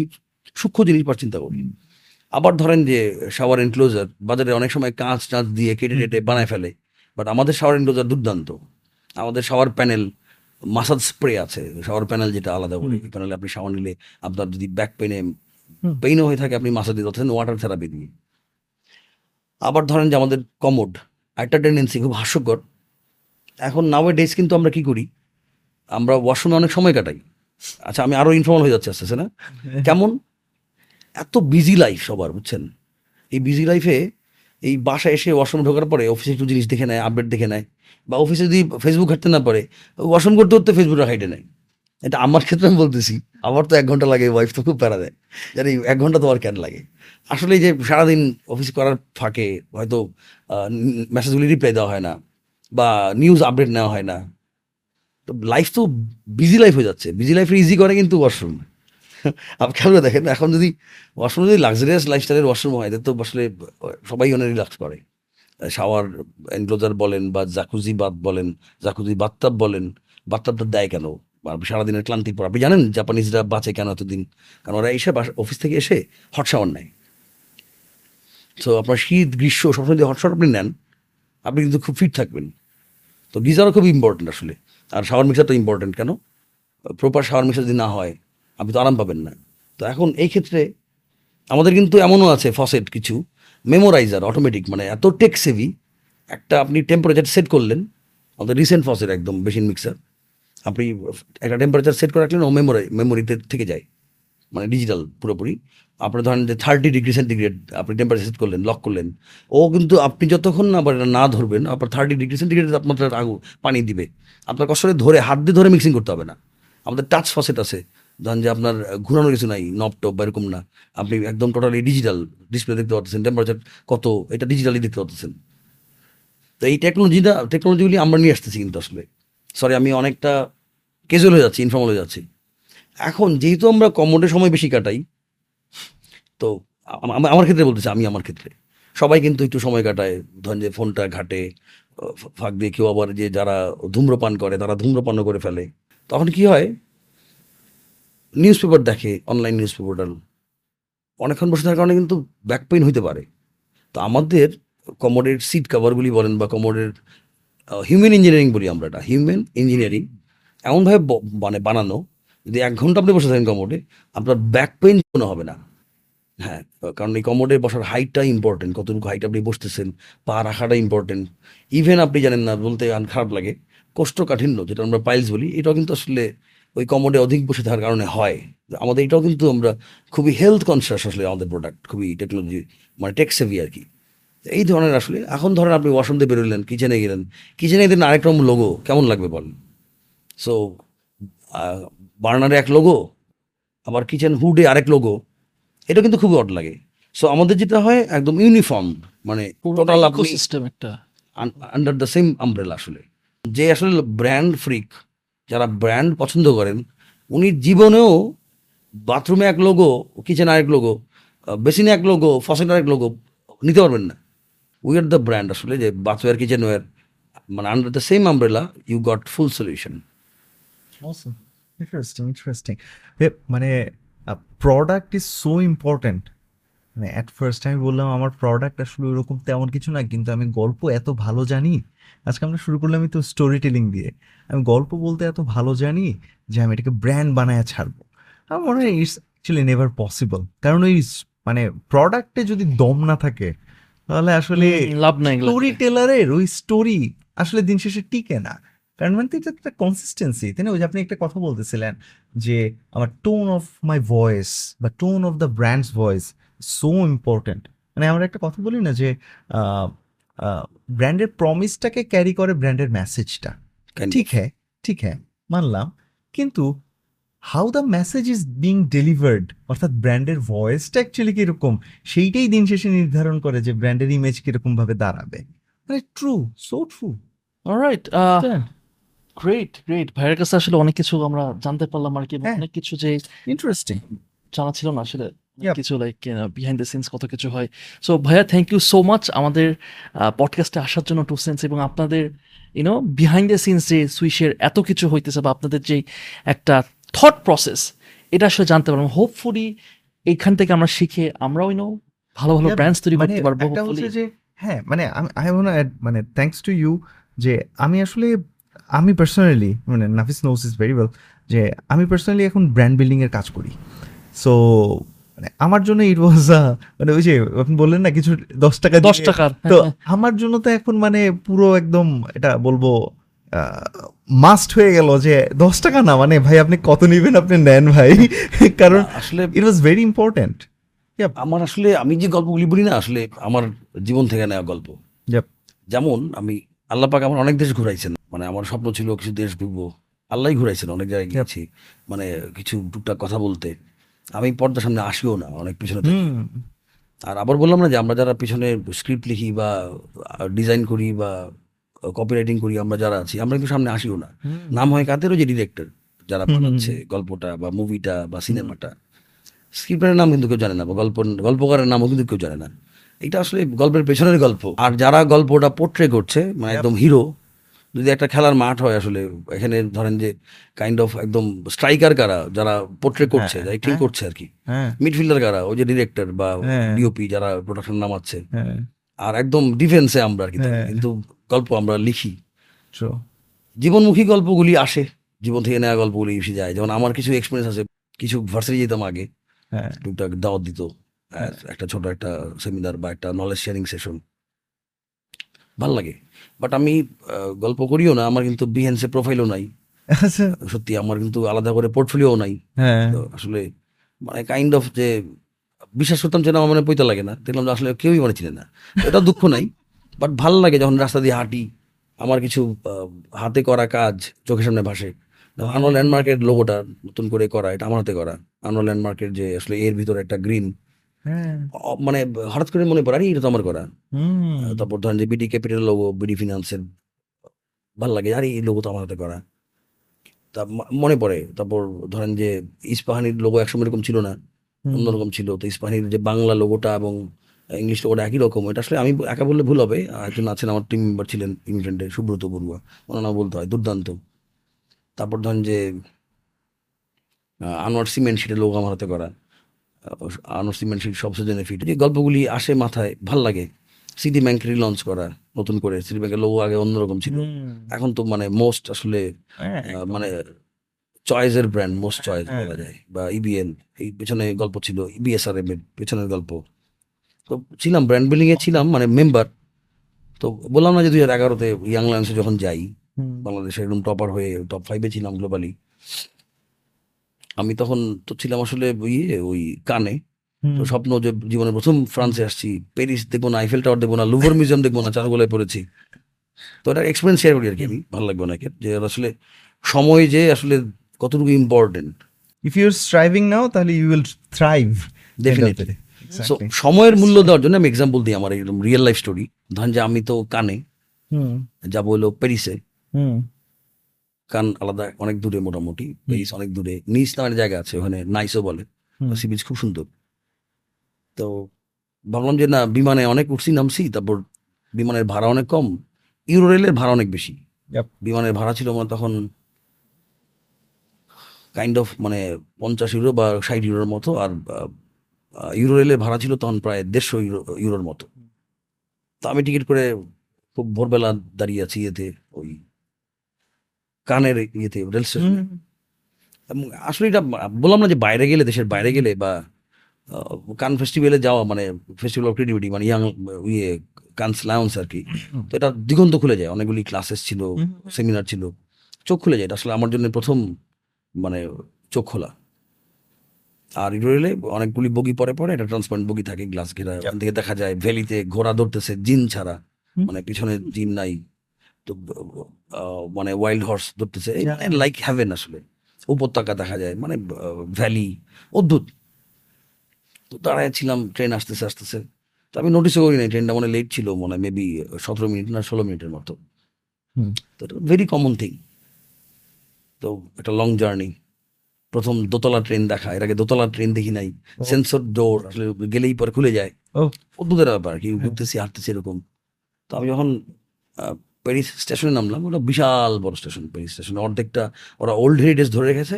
সূক্ষ্ম জিনিস পর চিন্তা করি। আবার ধরেন যে শাওয়ার এনক্লোজার বাজারে অনেক সময় কাঁচ টাঁচ দিয়ে কেটে কেটে বানায় ফেলে বাট আমাদের শাওয়ার এনক্লোজার দুর্দান্ত। আমাদের শাওয়ার প্যানেল মাসাজ স্প্রে আছে। শাওয়ার প্যানেল যেটা আলাদা বলে প্যানেলে আপনি শাওয়ার নিলে আপনার যদি ব্যাক পেনে। পেইনও হয়ে থাকে আপনি মাসাজ দিতে পারছেন ওয়াটার থেরাপি দিয়ে। আবার ধরেন যে আমাদের কমোড একটা টেন্ডেন্সি খুব হাস্যকর। এখন নাওয়ে ডেজ কিন্তু আমরা কি করি? আমরা ওয়াশরুমে অনেক সময় কাটাই। আচ্ছা আমি আরও ইনফর্মাল হয়ে যাচ্ছে আস্তে আস্তে না? কেমন? এত বিজি লাইফ সবার বুঝছেন? এই বিজি লাইফে এই বাসায় এসে ওয়াশরুম ঢোকার পরে অফিসে একটু জিনিস দেখে নেয় আপডেট দেখে নেয়। বা অফিসে যদি ফেসবুক ঘাটতে না পারে ওয়াশরুম করতে করতে ফেসবুকটা হাইটে নেয় এটা আমার ক্ষেত্রে আমি বলতেছি, আমার তো এক ঘণ্টা লাগে ওয়াইফ তো খুব প্যারা দেয়। জানি, এক ঘণ্টা তো আর কেন লাগে? আসলে যে সারাদিন অফিস করার ফাঁকে হয়তো মেসেজগুলি রিপ্লাই দেওয়া হয় না, বা নিউজ আপডেট নেওয়া হয় না, তো লাইফ তো বিজি লাইফ হয়ে যাচ্ছে। বিজি লাইফ ইজি করে কিন্তু ওয়াশরুম আপনি খেয়াল দেখেন, এখন যদি ওয়াশরুম যদি লাক্সারিয়াস লাইফস্টাইলের ওয়াশরুম হয় তো আসলে সবাই অনেক রিল্যাক্স করে। শাওয়ার এনক্লোজার বলেন বা জাকুজি বাত বলেন, জাকুজি বাত্তাব বলেন, বাত্তাবটা দেয় কেন? সারাদিনের ক্লান্তির পর। আপনি জানেন জাপানিজরা বাঁচে কেন এতদিন? কারণ ওরা এসে অফিস থেকে এসে হট শাওয়ার নেয়। তো আপনার শীত, গ্রীষ্ম সবসময় যদি হট শাওয়ার আপনি নেন, আপনি কিন্তু খুব ফিট থাকবেন। তো গিজারও খুব ইম্পর্টেন্ট আসলে। আর শাওয়ার মিক্সার তো ইম্পর্টেন্ট কেন? প্রপার শাওয়ার মিক্সার যদি না হয়, আপনি তো আরাম পাবেন না। তো এখন এই ক্ষেত্রে আমাদের কিন্তু এমনও আছে ফসেট কিছু। মেমোরাইজার অটোমেটিক মানে এত টেক সেভি একটা আপনি টেম্পারেচার সেট করলেন, আমাদের রিসেন্ট ফসের একদম বেশিন মিক্সার আপনি একটা টেম্পারেচার সেট করে রাখলেন, ও মেমোরি মেমোরিতে থেকে যায় মানে ডিজিটাল পুরোপুরি। আপনি ধরেন যে থার্টি ডিগ্রি সেন্টিগ্রেড আপনি টেম্পারেচার সেট করলেন লক করলেন, ও কিন্তু আপনি যতক্ষণ না আবার না ধরবেন, আপনার থার্টি ডিগ্রি সেন্টিগ্রেড আপনার আগু, পানি দিবে, আপনার কষ্ট ধরে, হাত দিয়ে ধরে মিক্সিং করতে হবে না। আমাদের টাচ ফসেট আছে ধরেন যে আপনার ঘুরানোর কিছু নাই, নব টপ বা এরকম না। আপনি একদম টোটালি ডিজিটাল ডিসপ্লে দেখতে পাচ্ছেন টেম্পারেচার কত, এটা ডিজিটালি দেখতে পাচ্ছেন তো এই টেকনোলজিটা টেকনোলজিগুলি আমরা নিয়ে আসতেছি কিন্তু আসলে। সরি আমি অনেকটা কেজুয়াল হয়ে যাচ্ছি ইনফর্মাল হয়ে যাচ্ছি। এখন যেহেতু আমরা কমোডে সময় বেশি কাটাই, তো আম- আম- আমার ক্ষেত্রে বলতেছি, আমি আমার ক্ষেত্রে। সবাই কিন্তু একটু সময় কাটায়, ধরেন যে ফোনটা ঘাটে ফাঁক দিয়ে কেউ আবার যে যারা ধূম্রপান করে, তারা ধূম্রপানও করে ফেলে। তখন কি হয় নিউজ পেপার দেখে অনলাইন নিউজ পেপারটা অনেকক্ষণ বসে থাকার কারণে কিন্তু ব্যাক পেইন হতে পারে। তো আমাদের কমোডের সিট কাভারগুলি বলেন বা কমোডের হিউম্যান ইঞ্জিনিয়ারিং বলি আমরা এটা হিউম্যান ইঞ্জিনিয়ারিং এমনভাবে মানে বানানো, যদি এক ঘণ্টা আপনি বসে থাকেন কমোডে আপনার ব্যাক পেইন কোনো হবে না। হ্যাঁ কারণ এই কমোডে বসার হাইটটা ইম্পর্টেন্ট কতটুকু হাইট আপনি বসতেছেন, পা রাখাটা ইম্পর্টেন্ট ইভেন আপনি জানেন না, বলতে খারাপ লাগে কোষ্ঠকাঠিন্য যেটা আমরা পাইলস বলি, এটাও কিন্তু আসলে ওই কমোডে অধিক বসে থাকার কারণে হয়। আমাদের এটাও কিন্তু আমরা খুবই হেলথ কনসিয়াস আসলে আমাদের প্রোডাক্ট খুবই টেকনোলজি মানে টেক সেভি আর কি। এই ধরনের আসলে এখন ধরেন আপনি ওয়াশরুম দিয়ে বেরোলেন কিচেনে গেলেন কিচেনে দিন আরেক রকম লোগো কেমন লাগবে বলেন? সো বার্নারে এক লোগো আবার কিচেন হুডে আরেক লোগো এটা কিন্তু খুবই অড লাগে। সো আমাদের যেটা হয় একদম ইউনিফর্ম মানে টোটাল সিস্টেম একটা। আন্ডার দ্য সেম আমব্রেলা আসলে। যে আসলে ব্র্যান্ড ফ্রিক যারা ব্র্যান্ড পছন্দ করেন উনি জীবনেও বাথরুমে এক লোগো কিচেনে আরেক লোগো বেসিনে এক লোগো ফসেনে আরেক লোগো নিতে পারবেন না উই আর দ্য ব্র্যান্ড আসলে যে বাথওয়্যার কিচেন ওয়্যার মানে under the same umbrella you got full solution. Interesting, interesting. মানে প্রোডাক্ট ইজ সো ইম্পর্ট্যান্ট মানে অ্যাট ফার্স্ট আমি বললাম আমার প্রোডাক্ট আসলে ওরকম তেমন কিছু না কিন্তু আমি গল্প এত ভালো জানি। আজকে আমরা শুরু করলাম তো স্টোরি টেলিং দিয়ে। আমি গল্প বলতে এত ভালো জানি যে আমি এটাকে ব্র্যান্ড বানায় ছাড়বো। আমার মনে হয় ইটস অ্যাকচুয়ালি নেভার পসিবল কারণ ওই মানে প্রোডাক্টে যদি দম না থাকে তাহলে আসলে লাভ নাই স্টোরি টেলারের ওই স্টোরি আসলে দিন শেষে টিকে না। কারণ মানে এটা একটা কনসিস্টেন্সি তাই না? ওই যে আপনি একটা কথা বলতেছিলেন যে আমার টোন অফ মাই ভয়েস বা tone of the brand's voice so important মানে আমরা একটা কথা বলি না যে ব্র্যান্ডের প্রমিসটাকে ক্যারি করে ব্র্যান্ডের মেসেজটা ঠিক হ্যাঁ ঠিক হ্যাঁ মানলাম। কিন্তু how the message is being delivered অর্থাৎ ব্র্যান্ডের ভয়েসটা অ্যাকচুয়ালি কীরকম সেইটাই দিন শেষে নির্ধারণ করে যে ব্র্যান্ডের ইমেজ কীরকম ভাবে দাঁড়াবে। মানে true so true alright great great ভাইয়ের কাছে আসলে অনেক কিছু আমরা জানতে পারলাম আর কি হ্যাঁ। অনেক কিছু যে ইন্টারেস্টিং জানা ছিল না আসলে. কিছু লাইক বিহাইন্ড দ্য সিনস কত কিছু হয়। সো ভাইয়া থ্যাংক ইউ সো মাচ আমাদের পডকাস্টে আসার জন্য টু সেন্স এবং আপনাদের ইউনো বিহাইন্ড দ্য সিনস যে সুইশের এত কিছু হইতেছে বা আপনাদের যে একটা থট প্রসেস এটা আসলে জানতে পারলাম হোপফুলি এইখান থেকে আমরা শিখে আমরাও ইউনো ভালো ভালো ব্র্যান্ডস তৈরি মানে করতে পারব যে হ্যাঁ মানে আই ওয়ান্ট মানে থ্যাঙ্কস টু ইউ যে আমি আসলে আমি পার্সোনালি মানে Nafis knows is very well যে আমি পার্সোনালি এখন ব্র্যান্ড বিল্ডিং এর কাজ করি। সো মানে আমার জন্য ইট ওয়াজ মানে ওই যে আপনি বললেন না কিছু দশ টাকা দশ টাকার তো আমার জন্য তো এখন মানে পুরো একদম এটা বলব মাস্ট হয়ে গেল যে দশ টাকা না মানে ভাই আপনি কত নিবেন আপনি নেন ভাই। <laughs> কারণ আসলে ইট ওয়াজ ভেরি ইম্পর্টেন্ট আমার আসলে আমি যে গল্পগুলি বলি না আসলে আমার জীবন থেকে নেওয়া গল্প। যেমন আমি আল্লাহ পাক আমার অনেক দেশ ঘুরাইছেন। মানে আমার স্বপ্ন ছিল কিছু দেশ ঘুরবো। আল্লাহই ঘুরাইছেন অনেক জায়গায় গিয়েছি। মানে কিছু টুকটাক কথা বলতে। আমি পর্দার সামনে আসিও না অনেক পিছনে থাকি। আর আবার বললাম না যে আমরা যারা পিছনে স্ক্রিপ্ট লিখি বা ডিজাইন করি বা কপিরাইটিং করি আমরা যারা আছি আমরা কিন্তু সামনে আসিও না। নাম হয় কাদেরও যে ডিরেক্টর যারা বানাচ্ছে গল্পটা বা মুভিটা বা সিনেমাটা স্ক্রিপ্টের নাম কিন্তু কেউ জানে না বা গল্প গল্পকারের নামও কিন্তু কেউ জানে না। এটা আসলে গল্পের পেছনের গল্প। আর যারা গল্পটা পোট্রে করছে মানে একদম হিরো যদি একটা খেলার মাঠ হয় আসলে এখানে ধরেন যে কাইন্ড অফ একদম স্ট্রাইকার কারা যারা পোট্রে করছে হ্যাঁ, যারা ঠিক হ্যাঁ। করছে আর কি। হ্যাঁ। মিডফিল্ডার কারা ওই যে ডিরেক্টর বা হ্যাঁ। ডিওপি যারা প্রোডাকশন নামাচ্ছে। হ্যাঁ। আর একদম ডিফেন্সে আমরা আর কি হ্যাঁ। কিন্তু গল্প আমরা লিখি। জীবনমুখী গল্পগুলি আসে জীবন থেকে নেওয়া গল্পগুলি এসে যায়। যেমন আমার কিছু এক্সপিরিয়েন্স আছে কিছু ভার্সিটি যেতাম আগে। হ্যাঁ। টুকটাক দাওয়াত দিত একটা ছোট একটা সেমিনার বা একটা নলেজ শেয়ারিং সেশন ভালো লাগে। বাট আমি গল্প করিও না আমার কিন্তু বিহেন্সে প্রোফাইলও নাই। আচ্ছা। সত্যি আমার কিন্তু আলাদা করে পোর্টফোলিও নাই। হ্যাঁ। আসলে মানে কাইন্ড অফ যে বিশ্বাস করতাম যে না আমার মানে পৈতা লাগে না। দেখলাম যে আসলে কেউই মানে চিনে না। এটা দুঃখ নাই বাট ভালো লাগে যখন রাস্তা দিয়ে হাঁটি আমার কিছু হাতে করা কাজ চোখের সামনে ভাসে। আনোয়ার ল্যান্ডমার্কের লোগোটা নতুন করে করা এটা আমার হাতে করা। আনোয়ার ল্যান্ডমার্কের যে আসলে এর ভিতরে একটা গ্রিন মানে হঠাৎ করে মনে পড়ে আরে এটা তো আমার করা। তারপর ধরেন যে বিডি ক্যাপিটাল লোগো বিডি ফিনান্সের ভালো লাগে আরে এই লোগো তো আমার হাতে করা। তা মনে পড়ে তারপর ধরেন যে ইস্পাহানির লোগো একসময় এরকম ছিল না অন্যরকম ছিল। তো ইস্পাহানির যে বাংলা লোগোটা এবং ইংলিশ লোগোটা একই রকম এটা আসলে আমি একা বললে ভুল হবে। একজন আছেন আমার টিম মেম্বার ছিলেন ইংল্যান্ডে সুব্রত বড়ুয়া। ওনার নাম বলতে হয় দুর্দান্ত। তারপর ধরেন যে আনোয়ার সিমেন্ট সেটা লোগো আমার হাতে করা। আনুষ্ঠানিক সবচেয়ে বেনিফিট যে গল্পগুলি আসে মাথায় ভালো লাগে। সিটি ব্যাংক রিলঞ্চ করা নতুন করে। সিটি ব্যাংকের লোগো আগে অন্যরকম ছিল। এখন তো মানে মোস্ট আসলে হ্যাঁ, মানে চয়েসের ব্র্যান্ড মোস্ট চয়েস। বলা যায়। বা ইবিএল এই পেছনে গল্প ছিল ইবিএসআরএম এর পেছনের গল্প। তো ছিলাম ব্র্যান্ড বিল্ডিং এ ছিলাম মানে মেম্বার তো বললাম না যে দুই হাজার এগারোতে ইয়াং লায়ন্সে যখন যাই বাংলাদেশের একদম টপার হয়ে টপ ফাইভে ছিলাম গ্লোবালি আমি তখন তো ছিলাম আসলে ইয়ে ওই কানে। তো স্বপ্ন যে জীবনে প্রথম ফ্রান্সে আসছি প্যারিস দেখব না আইফেল টাওয়ার দেখব না লুভার মিউজিয়াম দেখব না চারগোলায় পড়েছি। তো এটা এক্সপিরিয়েন্স শেয়ার করি আর কি আমি ভালো লাগবে অনেকের যে আসলে সময় যে আসলে কতটুকু important if you're striving now তাহলে you will thrive Definitely. So. সময়ের মূল্য দেওয়ার জন্য আমি এক্সাম্পল দিই আমার এরকম রিয়েল লাইফ স্টোরি ধরেন যে আমি তো কানে যাব হলো প্যারিসে কান আলাদা অনেক দূরে মোটামুটি প্যারিস অনেক দূরে। নিস নামের জায়গা আছে ওখানে নাইসও বলে। সি বিচ খুব সুন্দর। তো ভাবলাম যে না বিমানে অনেক উঠছি নামছি তারপর বিমানের ভাড়া অনেক কম। ইউরো রেলের ভাড়া অনেক বেশি। বিমানের ভাড়া ছিল আমার তখন কাইন্ড অফ মানে পঞ্চাশ ইউরো বা ষাট ইউরোর মতো আর ইউরো রেলের ভাড়া ছিল তখন প্রায় দেড়শো ইউরো ইউরোর মতো। তো আমি টিকিট করে খুব ভোরবেলা দাঁড়িয়ে আছি এতে ওই কানের ইয়েতে রেল স্টেশন আসলে এটা বললাম না যে বাইরে গেলে দেশের বাইরে গেলে বা কান ফেস্টিভ্যালে যাওয়া মানে ফেস্টিভ্যাল অফ ক্রিয়েটিভিটি মানে ইয়াং ইয়ে কানস লায়ন্স আর কি তো এটা দিগন্ত খুলে যায়। অনেকগুলি ক্লাসেস ছিল সেমিনার ছিল চোখ খুলে যায়। এটা আসলে আমার জন্য প্রথম মানে চোখ খোলা। আর রেলে অনেকগুলি বগি পরে পরে এটা ট্রান্সপারেন্ট বগি থাকে গ্লাস ঘেরা ওখান থেকে দেখা যায় ভ্যালিতে ঘোড়া ধরতেছে জিন ছাড়া। মানে পিছনে জিন নাই। মানে ওয়াইল্ড হর্স ধরতেছে। Yeah. লাইক হ্যাভেন আসলে। উপত্যকা দেখা যায় মানে ভ্যালি অদ্ভুত। তো দাঁড়ায় ছিলাম ট্রেন আসতেছে আসতেছে। তো আমি নোটিসও করি নাই ট্রেনটা মনে লেট ছিল মনে মেবি সতেরো মিনিট না ষোলো মিনিটের মতো। তো এটা ভেরি কমন থিং তো একটা লং জার্নি প্রথম দোতলা ট্রেন দেখা এর আগে দোতলা ট্রেন দেখি নাই। সেন্সর ডোর আসলে গেলেই পরে খুলে যায়। অদ্ভুতের ব্যাপার কি ঘুরতেছি হাঁটতেছি এরকম। তো আমি যখন প্যারিস স্টেশনে নামলাম ওটা বিশাল বড় স্টেশন প্যারিস স্টেশনে। অর্ধেকটা ওরা ওল্ড হেরিটেজ ধরে রেখেছে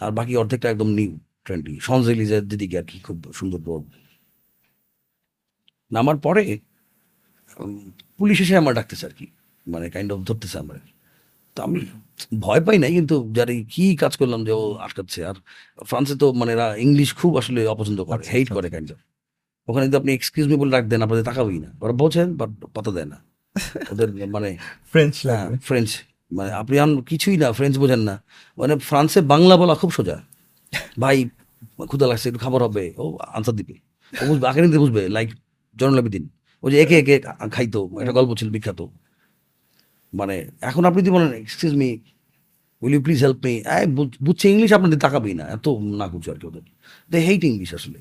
আর বাকি অর্ধেকটা একদম নিউ ট্রেনটি সনজেলিজের দিদিকে আর কি খুব সুন্দর রোড নামার পরে পুলিশ এসে আমার ডাকতেছে আর কি মানে কাইন্ড অফ ধরতেছে আমার। তো আমি ভয় পাই নাই কিন্তু যারা কি কাজ করলাম যে ও আটকাচ্ছে। আর ফ্রান্সে তো মানে এরা ইংলিশ খুব আসলে অপছন্দ করে আচ্ছা, হেট আচ্ছা, করে কাইন্ড অফ ওখানে যদি আপনি এক্সকিউজ মি বলে রাখ দেন আপনাদের তাকাবেই না। ওরা বোঝেন বাট পাতা দেয় না। ওদের মানে ফ্রেঞ্চ হ্যাঁ, ফ্রেঞ্চ মানে আপনি আন কিছুই না ফ্রেঞ্চ বোঝেন না। মানে ফ্রান্সে বাংলা বলা খুব সোজা। ভাই ক্ষুদা লাগছে একটু খাবার হবে। ও আনসার দিবে। ও বুঝবে আগে নিতে বুঝবে লাইক জনলাবিদিন ও যে একে একে খাইতো একটা গল্প ছিল বিখ্যাত। মানে এখন আপনি যদি বলেন excuse me will you please help me বুঝছে ইংলিশ আপনাদের তাকাবেই না। এত না করছে আর কি ওদের। দে হেইট ইংলিশ আসলে।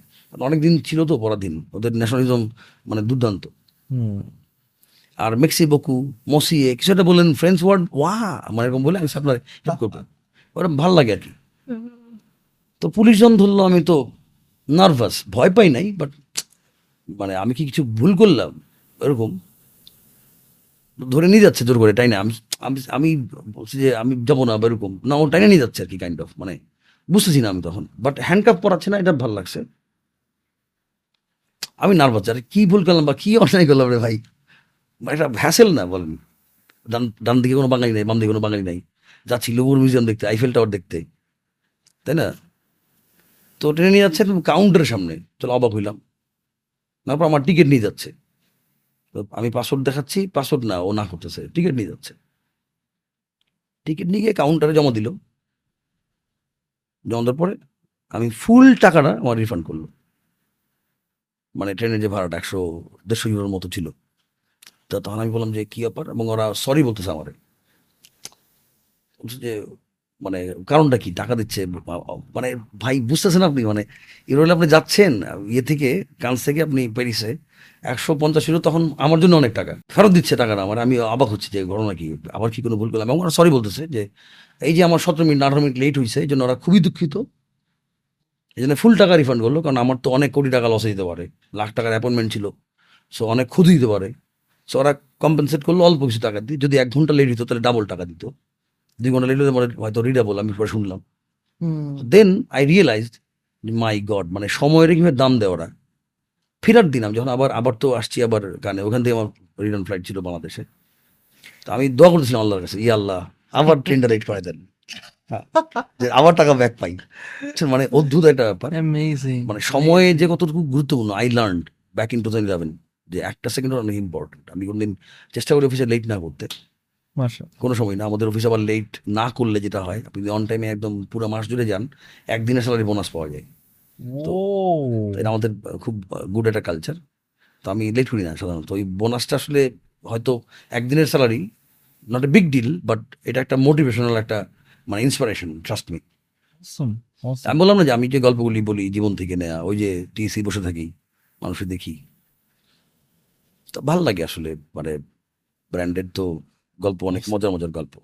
অনেকদিন ছিল তো পরাধীন। ওদের ন্যাশনালিজম মানে দুর্দান্ত। হুম, আর মেক্সি বকু মসিয়ে, কিছু একটা বললেন ফ্রেঞ্চ ওয়ার্ড ওয়া আমার এরকম বলে আমি আপনার হেল্প করব। ওরা ভালো লাগে আর কি। তো পুলিশজন ধরলো, আমি তো নার্ভাস, ভয় পাই নাই বাট মানে আমি কি কিছু ভুল করলাম? এরকম। ধরে নিয়ে যাচ্ছে জোর করে, তাই না? আমি আমি বলছি যে আমি যাব না এরকম। না, ও টাইনে নিয়ে যাচ্ছে আর কি কাইন্ড অফ মানে বুঝতেছি না আমি তখন। বাট হ্যান্ডকাপ পরাচ্ছে না, এটা ভালো লাগছে। আমি নার্ভাস, আরে কি ভুল করলাম বা কি অন্যায় করলাম রে ভাই? এটা ভ্যাসেল না, বলেন। ডান ডান দিকে কোনো বাঙালি নাই, বাম দিকে কোনো বাঙালি নাই। যাচ্ছি লুবুর মিউজিয়াম দেখতে আইফেল টাওয়ার দেখতে। তাই না? তো ট্রেনে নিয়ে যাচ্ছে কাউন্টারের সামনে। চলো অবাক হইলাম। তারপর আমার টিকিট নিয়ে যাচ্ছে। তো আমি পাসওয়ার্ড দেখাচ্ছি পাসওয়ার্ড না, ও না করতেছে টিকিট নিয়ে যাচ্ছে। টিকিট নিয়ে গিয়ে কাউন্টারে জমা দিল। জমা দেওয়ার পরে আমি ফুল টাকাটা আমার রিফান্ড করল। মানে ট্রেনের যে ভাড়াটা একশো, দেড়শো ইউরোর মতো ছিল। তো তখন আমি বললাম যে, কি ব্যাপার? এবং ওরা সরি বলতেছে আমার। যে মানে কারণটা কি? টাকা দিচ্ছে? মানে ভাই, বুঝতেছেন আপনি? মানে ইউরোলে আপনি যাচ্ছেন ইয়ে থেকে কান্স থেকে আপনি প্যারিসে, একশো পঞ্চাশ ইউরো তখন আমার জন্য অনেক টাকা। ফেরত দিচ্ছে টাকাটা আমার, আমি অবাক হচ্ছে যে, ঘটনা কি? আবার কি কোনো ভুল করলাম? এবং ওরা সরি বলতেছে যে, এই যে আমার সতেরো মিনিট, আঠারো মিনিট লেট হয়েছে এই জন্য ওরা খুবই দুঃখিত। এই জন্য ফুল টাকা রিফান্ড করল, কারণ আমার তো অনেক কোটি টাকা লসে দিতে পারে। লাখ টাকার অ্যাপয়েন্টমেন্ট ছিল সো অনেক ক্ষতি দিতে পারে। সো ওরা কম্পেনসেট করল অল্প কিছু টাকা দিয়ে। যদি এক ঘণ্টা লেট হতো তাহলে ডাবল টাকা দিত। দুই ঘণ্টা লেট হতে হয়তো রিডাবল আমি পরে শুনলাম। Then I realised my god মানে সময়ের কীভাবে দাম দেয় ওরা। ফেরার দিন আমি যখন আবার আবার তো আসছি আবার গানে ওখান থেকে আমার রিটার্ন ফ্লাইট ছিল বাংলাদেশে। তো আমি দোয়া করতেছিলাম আল্লাহর কাছে ই আল্লাহ আবার ট্রেনটা রেট করে দেন। হ্যাঁ, যে আবার টাকা ব্যাক পাই। বুঝছেন, মানে অদ্ভুত একটা ব্যাপার। মানে সময়ে যে কতটুকু গুরুত্বপূর্ণ I learn back in two thousand eleven যে একটা সেকেন্ড অনেক ইম্পর্টেন্ট আমি কোনদিন চেষ্টা করি অফিসে লেট না করতে। কোনো সময় না আমাদের অফিস আবার লেট না করলে যেটা হয় আপনি অন টাইমে একদম পুরো মাস জুড়ে যান একদিনের স্যালারি বোনাস পাওয়া যায়। তো এটা আমাদের খুব গুড একটা কালচার তো আমি লেট করি না সাধারণত। ওই বোনাসটা আসলে হয়তো একদিনের salary not a big deal but এটা একটা মোটিভেশনাল একটা মানে ইন্সপিরেশন ট্রাস্ট মি. আমি বললাম না যে আমি যে গল্পগুলি বলি জীবন থেকে নেয়া ওই যে টিসি বসে থাকি মানুষের দেখি। ভালো লাগে আসলে মানে ব্র্যান্ডেড তো গল্প অনেক মজার মজার গল্প।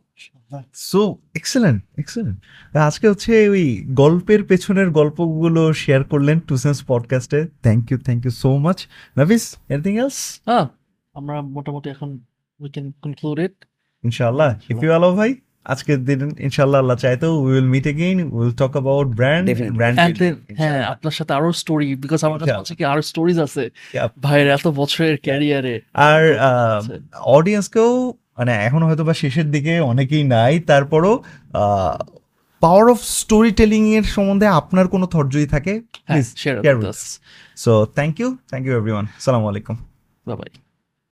সো এক্সেলেন্ট এক্সেলেন্ট আজকে হচ্ছে ওই গল্পের পেছনের গল্পগুলো শেয়ার করলেন to sense পডকাস্টে thank you thank you so much Nafis anything else হ্যাঁ আমরা মোটামুটি এখন উই ক্যান কনক্লুড ইট ইনশাআল্লাহ। ইফ ইউ অ্যালাউ ভাই। আজকের দিন ইনশাআল্লাহ আল্লাহ চাইতো we will meet again we will talk about brand brand হ্যাঁ আপনার সাথে আরও স্টোরি বিকজ আমার কাছে. হচ্ছে কি আরও স্টোরিজ আছে. ভাইয়ের এত বছরের ক্যারিয়ারে আর অডিয়েন্সকেও মানে এখন হয়তো বা শেষের দিকে অনেকেই নাই তারপরও পাওয়ার অফ স্টোরি টেলিং এর সম্বন্ধে আপনার কোনো থট যদি থাকে please share so thank you thank you everyone সালামু আলাইকুম বাই বাই